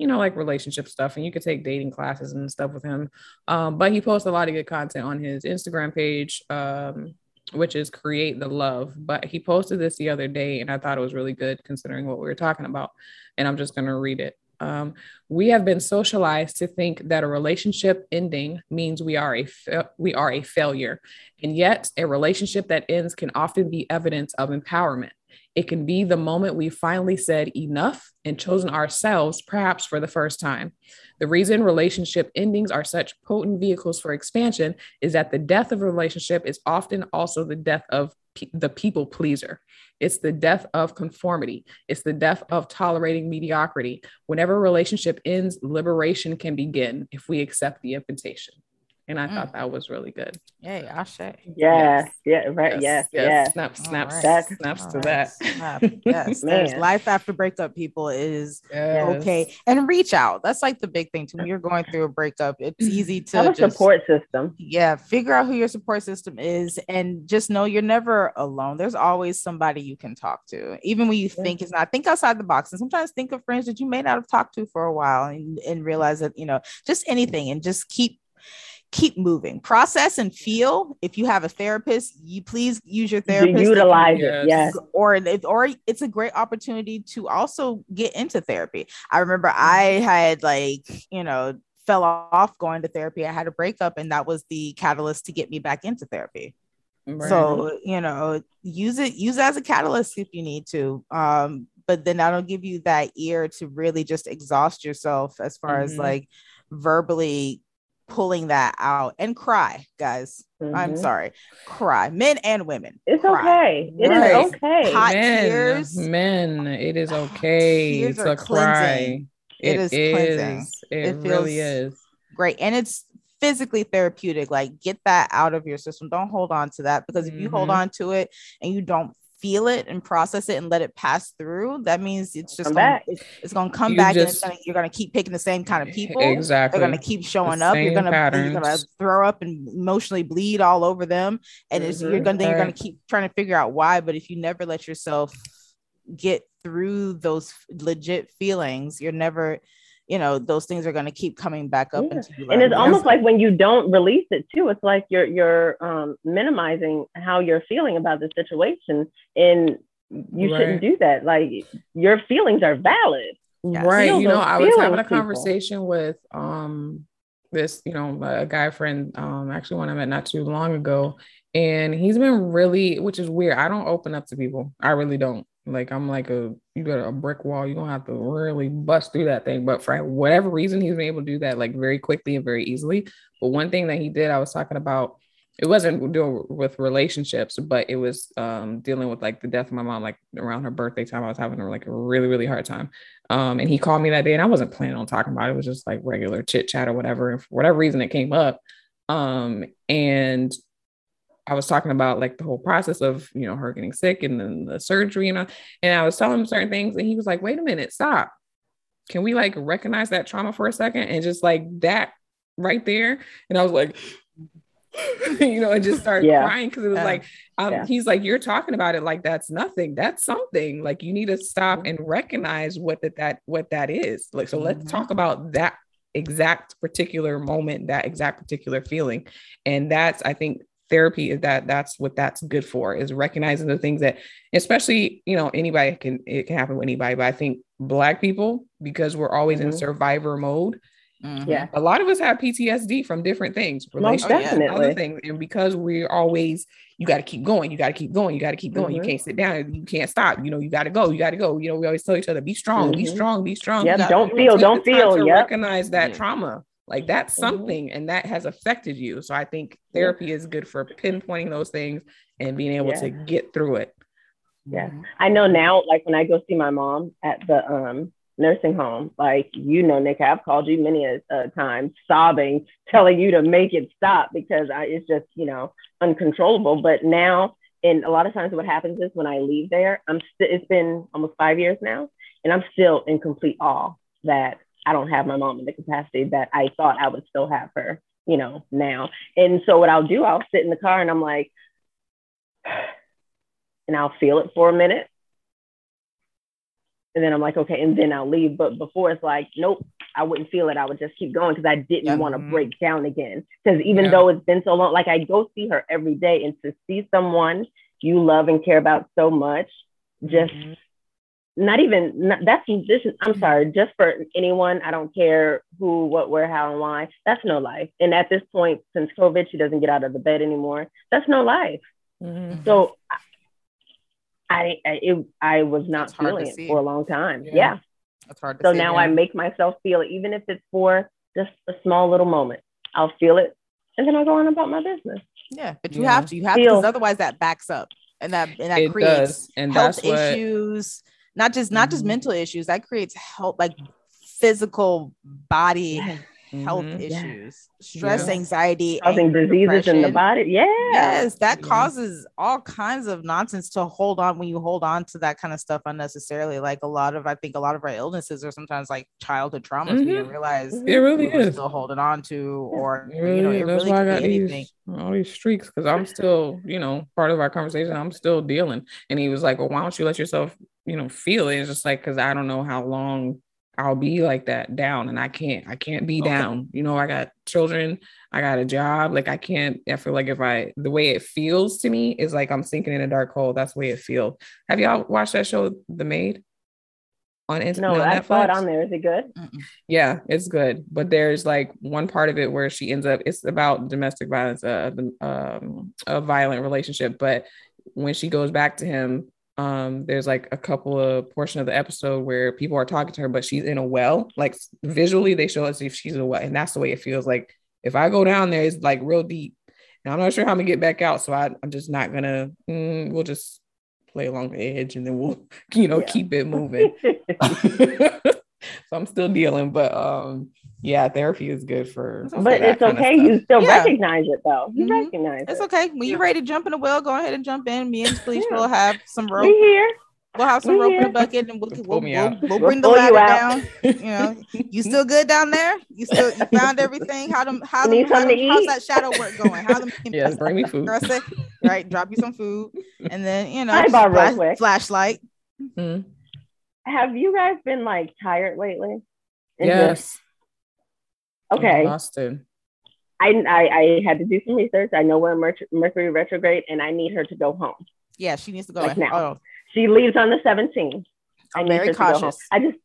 you know, like relationship stuff, and you could take dating classes and stuff with him. Um, but he posts a lot of good content on his Instagram page, um, which is Create the Love. But he posted this the other day, and I thought it was really good considering what we were talking about. And I'm just going to read it. Um, we have been socialized to think that a relationship ending means we are a fa- we are a failure, and yet a relationship that ends can often be evidence of empowerment. It can be the moment we finally said enough and chosen ourselves, perhaps for the first time. The reason relationship endings are such potent vehicles for expansion is that the death of a relationship is often also the death of pe- the people pleaser. It's the death of conformity. It's the death of tolerating mediocrity. Whenever a relationship ends, liberation can begin if we accept the invitation and I mm. thought that was really good. Yay, Ashe. Yeah, yes. yeah, right. Yes, yes. yes. Snap, snap, right. snaps All to right. that. Snap. Yes, there's life after breakup. People is yes. okay, and reach out. That's like the big thing too. When you're going through a breakup, it's easy to have a just, support system. Yeah, figure out who your support system is, and just know you're never alone. There's always somebody you can talk to, even when you yeah. think it's not. Think outside the box, and sometimes think of friends that you may not have talked to for a while, and, and realize that you know just anything, and just keep keep moving. Process and feel if you have a therapist you please use your therapist utilize it yes. or or it's a great opportunity to also get into therapy. I remember i had like you know fell off going to therapy. I had a breakup and that was the catalyst to get me back into therapy. Right. so you know use it use it as a catalyst if you need to um but then that'll give you that ear to really just exhaust yourself as far mm-hmm. as like verbally pulling that out and cry, guys. Mm-hmm. I'm sorry. Cry. Men and women. It's cry. okay. It right. is okay. Hot men, tears. Men, it is okay tears to cry. It, it is, is cleansing. It, it really is. Great. And it's physically therapeutic. Like get that out of your system. Don't hold on to that because if you mm-hmm. hold on to it and you don't feel it and process it and let it pass through, that means it's just gonna, it's, it's, gonna come you back just, and gonna, you're gonna keep picking the same kind of people. Exactly. They're gonna keep showing the up. You're gonna patterns. you're gonna throw up and emotionally bleed all over them, and mm-hmm. it's you're gonna you're gonna keep trying to figure out why. But if you never let yourself get through those legit feelings, you're never you know those things are going to keep coming back up yeah. and it's almost like when you don't release it too it's like you're you're um, minimizing how you're feeling about the situation and you right. shouldn't do that like your feelings are valid yes. right Feel you know i was having a people. conversation with um this you know a guy friend um actually one i met not too long ago and he's been really which is weird i don't open up to people i really don't like I'm like a you got a brick wall. You're gonna have to really bust through that thing. But for whatever reason, he's been able to do that like very quickly and very easily. But one thing that he did, I was talking about, it wasn't dealing with relationships, but it was um, dealing with like the death of my mom, like around her birthday time. I was having like a really, really hard time. Um, and he called me that day and I wasn't planning on talking about it. It was just like regular chit chat or whatever. And for whatever reason it came up. Um, and I was talking about like the whole process of you know her getting sick and then the surgery and all, and I was telling him certain things and he was like, wait a minute, stop. Can we like recognize that trauma for a second and just like that right there? And I was like, you know, and just started yeah. crying because it was like, um, yeah. he's like, you're talking about it like that's nothing. That's something. Like you need to stop and recognize what that that what that is. Like, so mm-hmm. let's talk about that exact particular moment, that exact particular feeling. And that's, I think, therapy is that that's what that's good for is recognizing the things that especially you know anybody can it can happen with anybody but i think black people because we're always mm-hmm. in survivor mode mm-hmm. yeah a lot of us have ptsd from different things Most definitely. other things and because we're always you got to keep going you got to keep going you got to keep going mm-hmm. you can't sit down you can't stop you know you got to go you got to go you know we always tell each other be strong be mm-hmm. strong be strong yeah don't feel don't feel yeah recognize that trauma like that's mm-hmm. something mm-hmm. and that has affected you. So I think therapy is good for pinpointing those things and being able yeah. to get through it. Yeah. Mm-hmm. I know now, like when I go see my mom at the um, nursing home, like, you know, Nick, I've called you many a, a time sobbing, telling you to make it stop because I, it's just, you know, uncontrollable. But now, and a lot of times what happens is when I leave there, I'm still, it's been almost five years now, and I'm still in complete awe that I don't have my mom in the capacity that I thought I would still have her, you know, now. And so what I'll do, I'll sit in the car and I'm like, and I'll feel it for a minute. And then I'm like, okay, and then I'll leave. But before it's like, nope, I wouldn't feel it. I would just keep going because I didn't mm-hmm. want to break down again. Because even yeah. though it's been so long, like I go see her every day and to see someone you love and care about so much, just mm-hmm not even not, that's this is i'm sorry just for anyone i don't care who what where how and why that's no life and at this point since covid she doesn't get out of the bed anymore that's no life mm-hmm. so I, I it, I was not feeling it for a long time yeah, yeah. that's hard so see, now yeah. i make myself feel it even if it's for just a small little moment i'll feel it and then i'll go on about my business yeah but you yeah. have to you have to because otherwise that backs up and that and that it creates does. And health that's what issues not just not just Mhm. mental issues that creates health like physical body Yes. health Mhm. Yeah. issues stress Yeah. anxiety Causing anger, diseases in the body. Yeah. yes that Yeah. causes all kinds of nonsense to hold on when you hold on to that kind of stuff unnecessarily like a lot of i think a lot of our illnesses are sometimes like childhood traumas we didn't realize it really we is. still holding on to or It you know is. it That's really why I got anything these all these streaks because I'm still, you know, part of our conversation. I'm still dealing. And he was like, Well, why don't you let yourself, you know, feel it? It's just like because I don't know how long I'll be like that down and I can't, I can't be Okay. down. You know, I got children, I got a job. Like I can't, I feel like if I the way it feels to me is like I'm sinking in a dark hole. That's the way it feels. Have y'all watched that show, The Maid? On, Instagram, No, on I saw it on there. Is it good? Mm-mm. Yeah, it's good. But there's like one part of it where she ends up, it's about domestic violence, uh, the- um, a violent relationship. But when she goes back to him, um, there's like a couple of portion of the episode where people are talking to her, but she's in a well. Like visually, they show us if she's a well, and that's the way it feels. Like if I go down there, it's like real deep, and I'm not sure how I'm gonna get back out. So I, I'm just not gonna. mm, we'll just play along the edge, and then we'll, you know, Yeah. keep it moving. so I'm still dealing, but um, yeah, therapy is good for. for but that it's okay. You still Yeah. recognize it though. You Mhm. recognize it's it. okay when you're ready to jump in the well go ahead and jump in me and Felicia Yeah. will have some rope We here. We'll have some We rope in here. a bucket and we'll, we'll, we'll, we'll We'll bring the pull you ladder down. You know, you still good down there? You still you found everything? How them how them, how them how's that shadow work going? How them Yes, bring me food. Say, right, drop you some food and then you know Sidebar real flash- quick. flashlight. Mm, Have you guys been like tired lately? Is Yes. this- Okay. Boston. I, I I had to do some research. I know we're in Merc- Mercury retrograde, and I need her to go home. Yeah, she needs to go Like in. now. Oh, She leaves on the 17th. I I'm need very her to go home. cautious. I just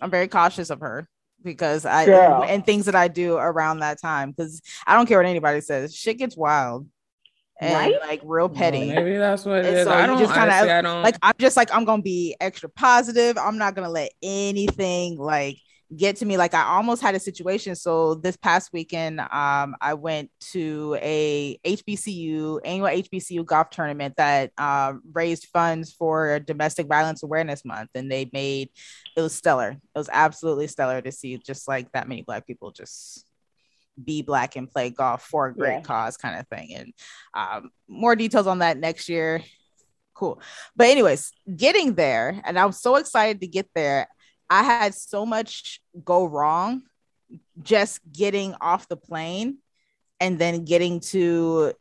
I'm very cautious of her because I Girl. and things that I do around that time because I don't care what anybody says. Shit gets wild and Right? like real petty. Well, maybe that's what it And is. so I don't. just kinda- honestly, I don't. like I'm just like I'm gonna be extra positive. I'm not gonna let anything like get to me. Like I almost had a situation. So this past weekend, um, I went to a HBCU annual HBCU golf tournament that um, raised funds for Domestic Violence Awareness Month, and they made it was stellar. It was absolutely stellar to see just like that many Black people just be black and play golf for a great Yeah. cause kind of thing and um, more details on that next year cool but anyways getting there and i'm so excited to get there i had so much go wrong just getting off the plane and then getting to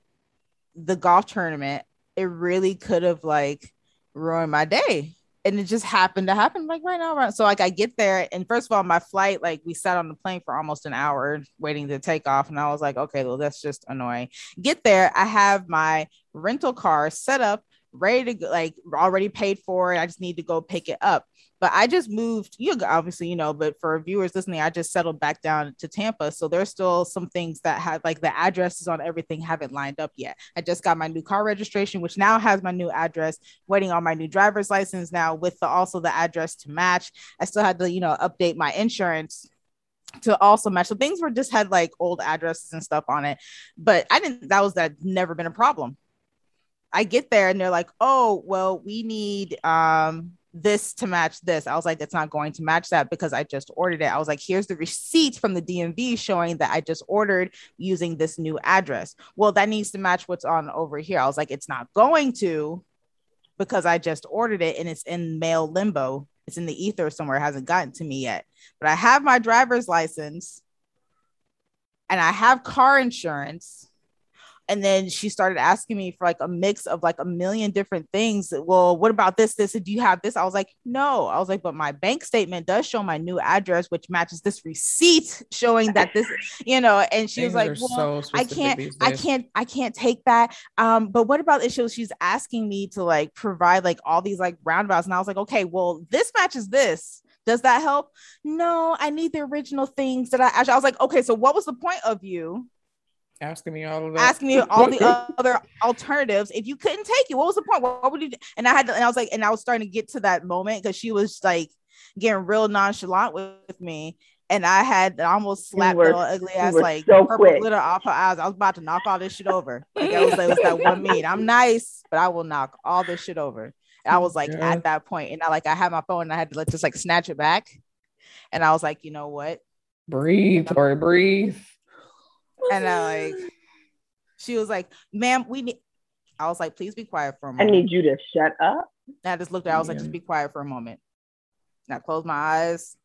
the golf tournament. It really could have like ruined my day. And it just happened to happen like right now so like i get there and first of all my flight like we sat on the plane for almost an hour waiting to take off. And i was like okay well that's just annoying. Get there i have my rental car set up ready to go like already paid for it. I just need to go pick it up. But i just moved you obviously you know but for viewers listening i just settled back down to tampa. So there's still some things that have like the addresses on everything haven't lined up yet. I just got my new car registration which now has my new address waiting on my new driver's license now with the also the address to match. I still had to you know update my insurance to also match. So things were just had like old addresses and stuff on it. But i didn't that was that never been a problem I get there and they're like, oh, well, we need um this to match this. I was like, it's not going to match that because I just ordered it. I was like, here's the receipt from the DMV showing that I just ordered using this new address. Well, that needs to match what's on over here. I was like, it's not going to because I just ordered it and it's in mail limbo. It's in the ether somewhere, it hasn't gotten to me yet. But I have my driver's license and I have car insurance and then she started asking me for like a mix of like a million different things well what about this this do you have this i was like no i was like but my bank statement does show my new address which matches this receipt showing that this you know and she was like well so I can't, I can't, I can't take that. Um, but what about issues? She's asking me to like provide like all these like roundabouts, and I was like, okay, well, this matches this. Does that help? No, I need the original things that I actually. I was like, okay, so what was the point of you asking me all of that. asking me all the other alternatives if you couldn't take it? What was the point? What, what would you? Do? And I had, to, and I was like, and I was starting to get to that moment because she was like getting real nonchalant with, with me. and I had almost slapped were- the ugly ass like so purple quick. glitter off her eyes. I was about to knock all this shit over. Like it was, it was that one mean. I'm nice, but I will knock all this shit over. And I was like Yeah. at that point, and I like I had my phone and I had to like just like snatch it back. And I was like, you know what? Breathe or breathe. And I like she was like, ma'am, we need I was like, please be quiet for a I moment. I need you to shut up. And I just looked at her, I was like, just be quiet for a moment. And I closed my eyes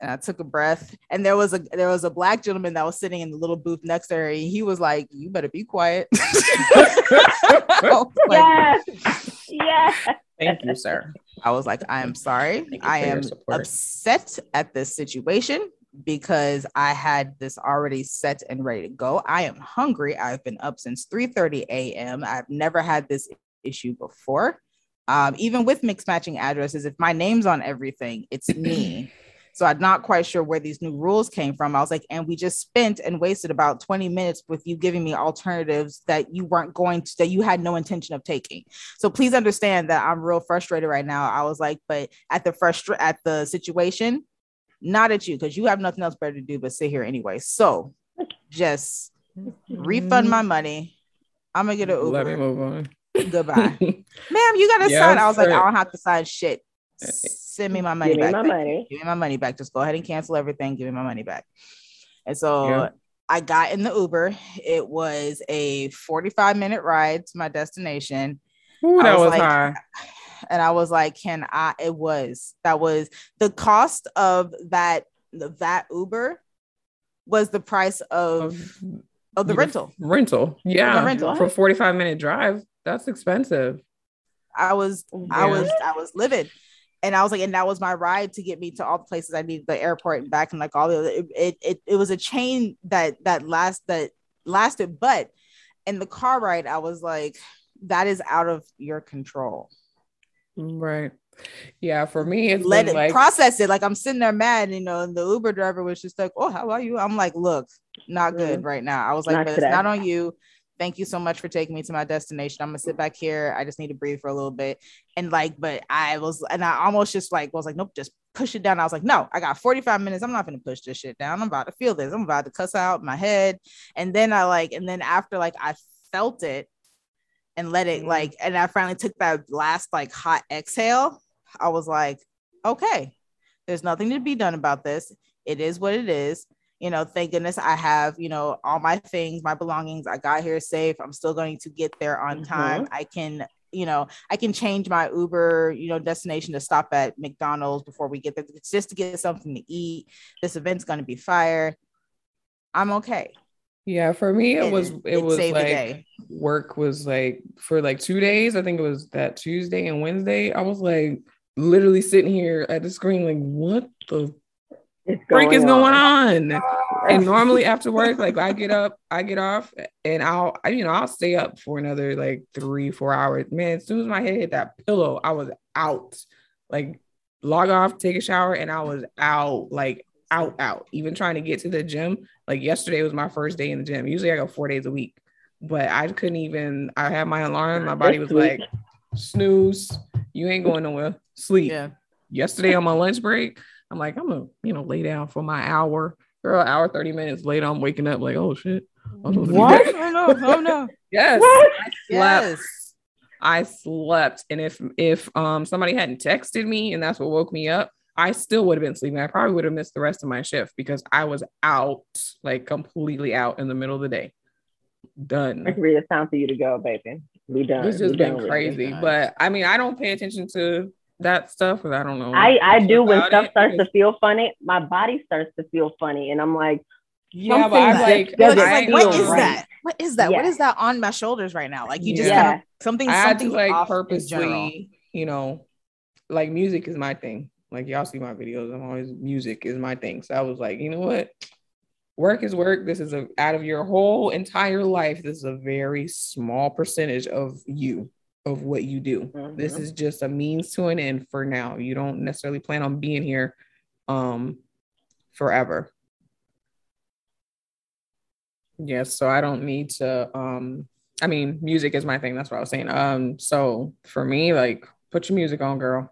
and I took a breath. And there was a there was a black gentleman that was sitting in the little booth next to her. And he was like, You better be quiet. Like, Yes. yes. Thank you, sir. I was like, I am sorry. I am upset at this situation because I had this already set and ready to go. I am hungry. I've been up since 3:30 a.m. I've never had this issue before. Um, even with mixed matching addresses, if my name's on everything, it's me. So I'm not quite sure where these new rules came from. I was like, and we just spent and wasted about 20 minutes with you giving me alternatives that you weren't going to, that you had no intention of taking. So please understand that I'm real frustrated right now. I was like, but at the frustra- at the situation, not at you, because you have nothing else better to do but sit here anyway. So just refund my money. I'm gonna get an Uber. Let me move on. Goodbye. Ma'am, you gotta Yes, sign. I was like. I don't have to sign shit. Eh, eh. Send me my money Give me back. my money. Give me my money back. Just go ahead and cancel everything. Give me my money back. And so Yeah. I got in the Uber. It was a 45 minute ride to my destination. Ooh, I that was was, like- high. And I was like, can I? It was that was the cost of that that Uber was the price of Of of the rental. rental. Yeah. rental. For 45 minute drive. That's expensive. I was I was I was livid. And I was like, and that was my ride to get me to all the places I needed, the airport and back, and like all the other, it, it it it was a chain that that last that lasted. But in the car ride, I was like, that is out of your control. Right. Yeah. For me, it's Let it like process it. Like I'm sitting there mad, you know, and the Uber driver was just like, Oh, how are you? I'm like, look, not good Mhm. right now. I was like, Not but today. it's not on you. Thank you so much for taking me to my destination. I'm gonna sit back here. I just need to breathe for a little bit. And like, but I was, and I almost just like was like, nope, just push it down. I was like, no, I got 45 minutes. I'm not gonna push this shit down. I'm about to feel this. I'm about to cuss out my head. And then I like, and then after like I felt it and let it Mhm. like, and I finally took that last like hot exhale. I was like, okay, there's nothing to be done about this. It is what it is. You know, thank goodness I have, you know, all my things, my belongings. I got here safe. I'm still going to get there on Mhm. time. I can, you know, I can change my Uber, you know, destination to stop at McDonald's before we get there. It's just to get something to eat. This event's going to be fire. I'm okay. Yeah, for me it It- was it it was like work was like for like two days. I think it was that Tuesday and Wednesday. I was like literally sitting here at the screen, like, what the It's freak is going on? on. And normally after work, like I get up, I get off, and I'll I, you know I'll stay up for another like three four hours. Man, as soon as my head hit that pillow, I was out. Like log off, take a shower, and I was out. Like out out. Even trying to get to the gym. Like yesterday was my first day in the gym. Usually I go four days a week, but I couldn't even. I had my alarm. My body was like snooze. You ain't going nowhere. Sleep Yeah. yesterday on my lunch break, I'm like, I'm gonna, you know, lay down for my hour. Girl, hour, 30 minutes later, I'm waking up like, oh shit. What? Oh no. Oh no. Yes. What? I slept. Yes. I slept. And if if um somebody hadn't texted me and that's what woke me up, I still would have been sleeping. I probably would have missed the rest of my shift because I was out, like completely out in the middle of the day. Done. It's really time for you to go, baby. We done. It's just done been with it. crazy. But I mean, I don't pay attention to that stuff because I don't know. I, I do when stuff it starts to feel funny, my body starts to feel funny. And I'm like, Yeah, but I'm something like, just You're doesn't just I like, what feel is right. that? What is that? What Yeah. is that on my shoulders right now? Like you just Yeah. kind of something, I had to something like off purposely, you know, like music is my thing. Like y'all see my videos, I'm always music is my thing. So I was like, you know what? Work is work. This is a out of your whole entire life. This is a very small percentage of you, of what you do. This Mhm. is just a means to an end for now. You don't necessarily plan on being here um forever. Yes, so I don't need to um I mean music is my thing. That's what I was saying. Um so for me like put your music on girl.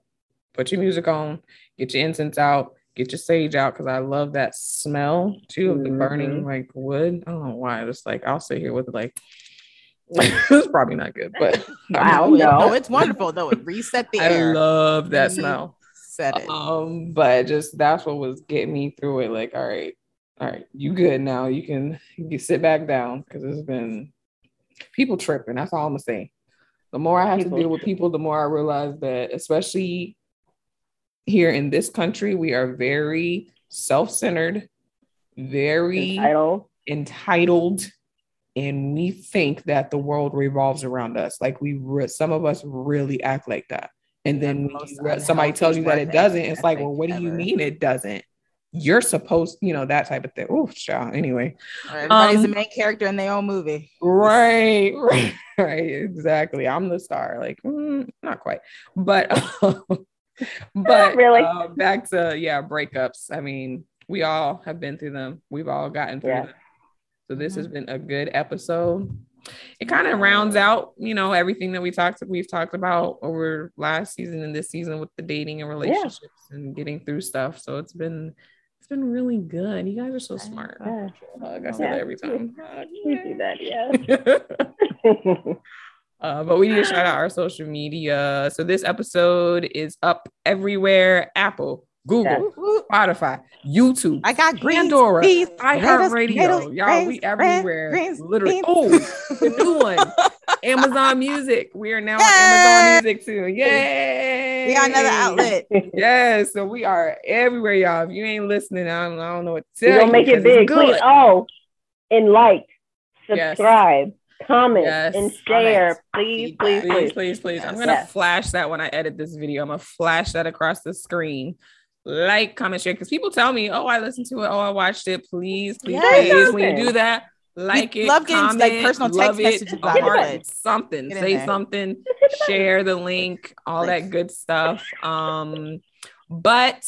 Put your music on, get your incense out Get your sage out because I love that smell too of the burning Mhm. like wood. I don't know why. Just like I'll sit here with like it's probably not good, but Wow. No. no, it's wonderful though. It reset the air. I air. love that smell. Set it. Um, but just that's what was getting me through it. Like, all right, all right, you good now. You can you can sit back down because it's been people tripping. That's all I'm gonna say. The more I have People to deal with people, the more I realize that, especially here in this country, we are very self-centered, very Entitled. entitled and we think that the world revolves around us. Like we re- some of us really act like that. And then when re- somebody tells you that it doesn't it's like well what do you mean it doesn't? You're supposed you know that type of thing. Oh child anyway. Everybody's um, the main character in their own movie. right right right exactly. I'm the star like mm, not quite. But but Really? uh, back to yeah breakups i mean we all have been through them we've all gotten through Yeah. them so this has been a good episode it kind of rounds out you know everything that we talked we've talked about over last season and this season with the dating and relationships and getting through stuff so it's been it's been really good you guys are so smart Yeah. Hug. I say Yeah. that every time Hug. We do that, yeah. Uh, but we need to shout out our social media. So this episode is up everywhere: Apple, Google, Spotify, YouTube, I got greens, Pandora, peas, potatoes, iHeartRadio. Y'all, we everywhere. greens, Literally. beans. Oh, the new one, Amazon Music. We are now on Amazon Music too. Yay! We got another outlet. Yes, so we are everywhere, y'all. If you ain't listening, I don't, I don't know what to We're tell gonna you. make it big. good. Please, oh, and like, Yes. Subscribe, comment, Yes. and share. Comment. Please, Feedback. please, please, please. please, please. I'm gonna Yes. flash that when I edit this video. I'm gonna flash that across the screen. Like, comment, share. Because people tell me, "Oh, I listened to it. Oh, I watched it." Please, please, Yes. please. When you do that, like We it. love getting, like, comment, personal love text it, messages about heart, it. Something. Get Say something. Just hit the button. Share the link. All Like- that good stuff. Um, but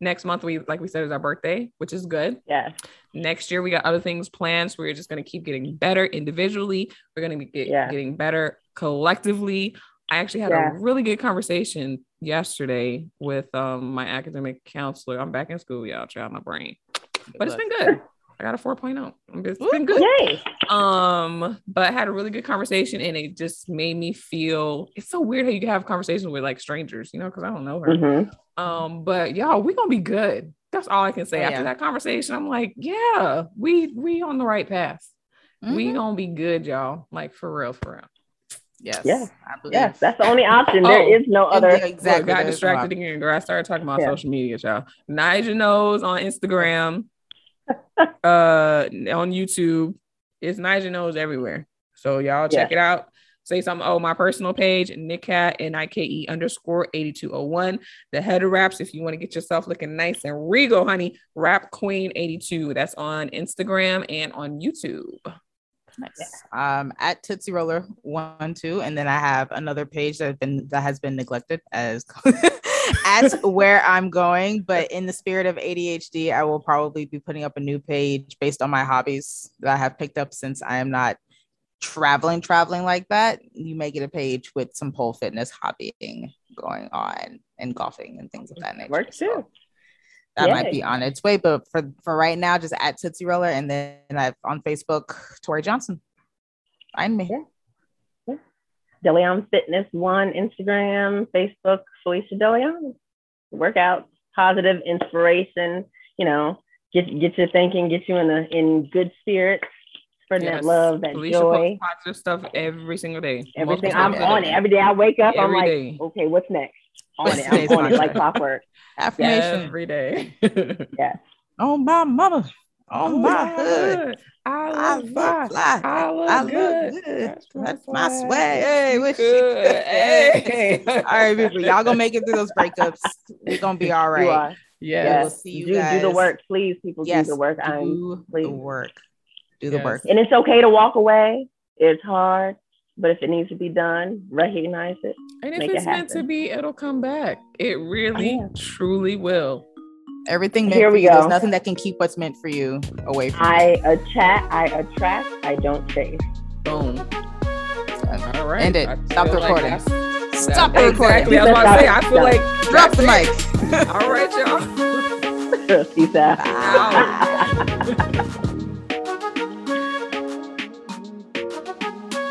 next month we, like we said, is our birthday, which is good Yes. Next year we got other things planned. So we're just going to keep getting better individually. We're going to be get, Yeah. getting better collectively. I actually had Yeah. a really good conversation yesterday with um my academic counselor. I'm back in school y'all try my brain. But it's been good. I got a 4.0 it's been good. Yay. um but I had a really good conversation and it just made me feel it's so weird how you can have conversations with like strangers you know because i don't know her. Mhm. um, but y'all, we're gonna be good. That's all I can say. Oh, After yeah. that conversation, I'm like, yeah, we we on the right path. We Mhm. gonna be good, y'all. Like for real, for real. yes, Yeah. I. Yes, that's the only option. Oh, there is no other. Exactly. exactly. got distracted no- again, girl. I started talking about Yeah. social media, y'all. Nigel knows on Instagram, uh, on YouTube. It's Nigel knows everywhere. So y'all check Yeah. it out. Say something. Oh, my personal page, Nikat N I K E underscore 8201. The header wraps, if you want to get yourself looking nice and regal, honey, Rap Queen 82. That's on Instagram and on YouTube. Nice. Um, at Tootsie Roller one two, and then I have another page that has been that has been neglected as at where I'm going. But in the spirit of ADHD, I will probably be putting up a new page based on my hobbies that I have picked up since I am not traveling traveling like that. You may get a page with some pole fitness hobbying going on and golfing and things of that nature. Works So too. that might be on its way. But for for right now, just at Tootsie Roller, and then I've on Facebook, Tori Johnson. Find me. Yeah. Deleon Fitness One, Instagram, Facebook, Felicia Deleon. Workouts, positive inspiration. You know, get get you thinking, get you in a in good spirits, spreading Yes. that love, that Felicia joy. posts positive stuff every single day. Everything. I'm times on day. it every day. I wake up. I'm Every like, day. okay, what's next? On it. I'm on it like day. clockwork. Affirmation. Every day. Yeah. Oh my mama. Oh, Oh, my my hood. hood. I I look look fly. fly. I look I look good. good. my That's my swag. swag. Hey, what Good. shit? Hey. All right, people. Y'all gonna make it through those breakups. We're gonna be all right. You right. are. Yes. We'll see you do, do the work, please. People Yes. do the work. I'm, Do the work. Do the Yes. work. and it's okay to walk away. It's hard, but if it needs to be done, recognize it. And if it's it meant to be, it'll come back. It really, Yeah. truly will. Everything meant Here for we you. There's nothing that can keep what's meant for you away from I attract, I attract, I don't chase. Boom. you. All right. End it. I Stop the feel like recording. Stop that- the recording. Exactly. I was about to say, I feel like Drop the mic. All right, y'all. Peace out.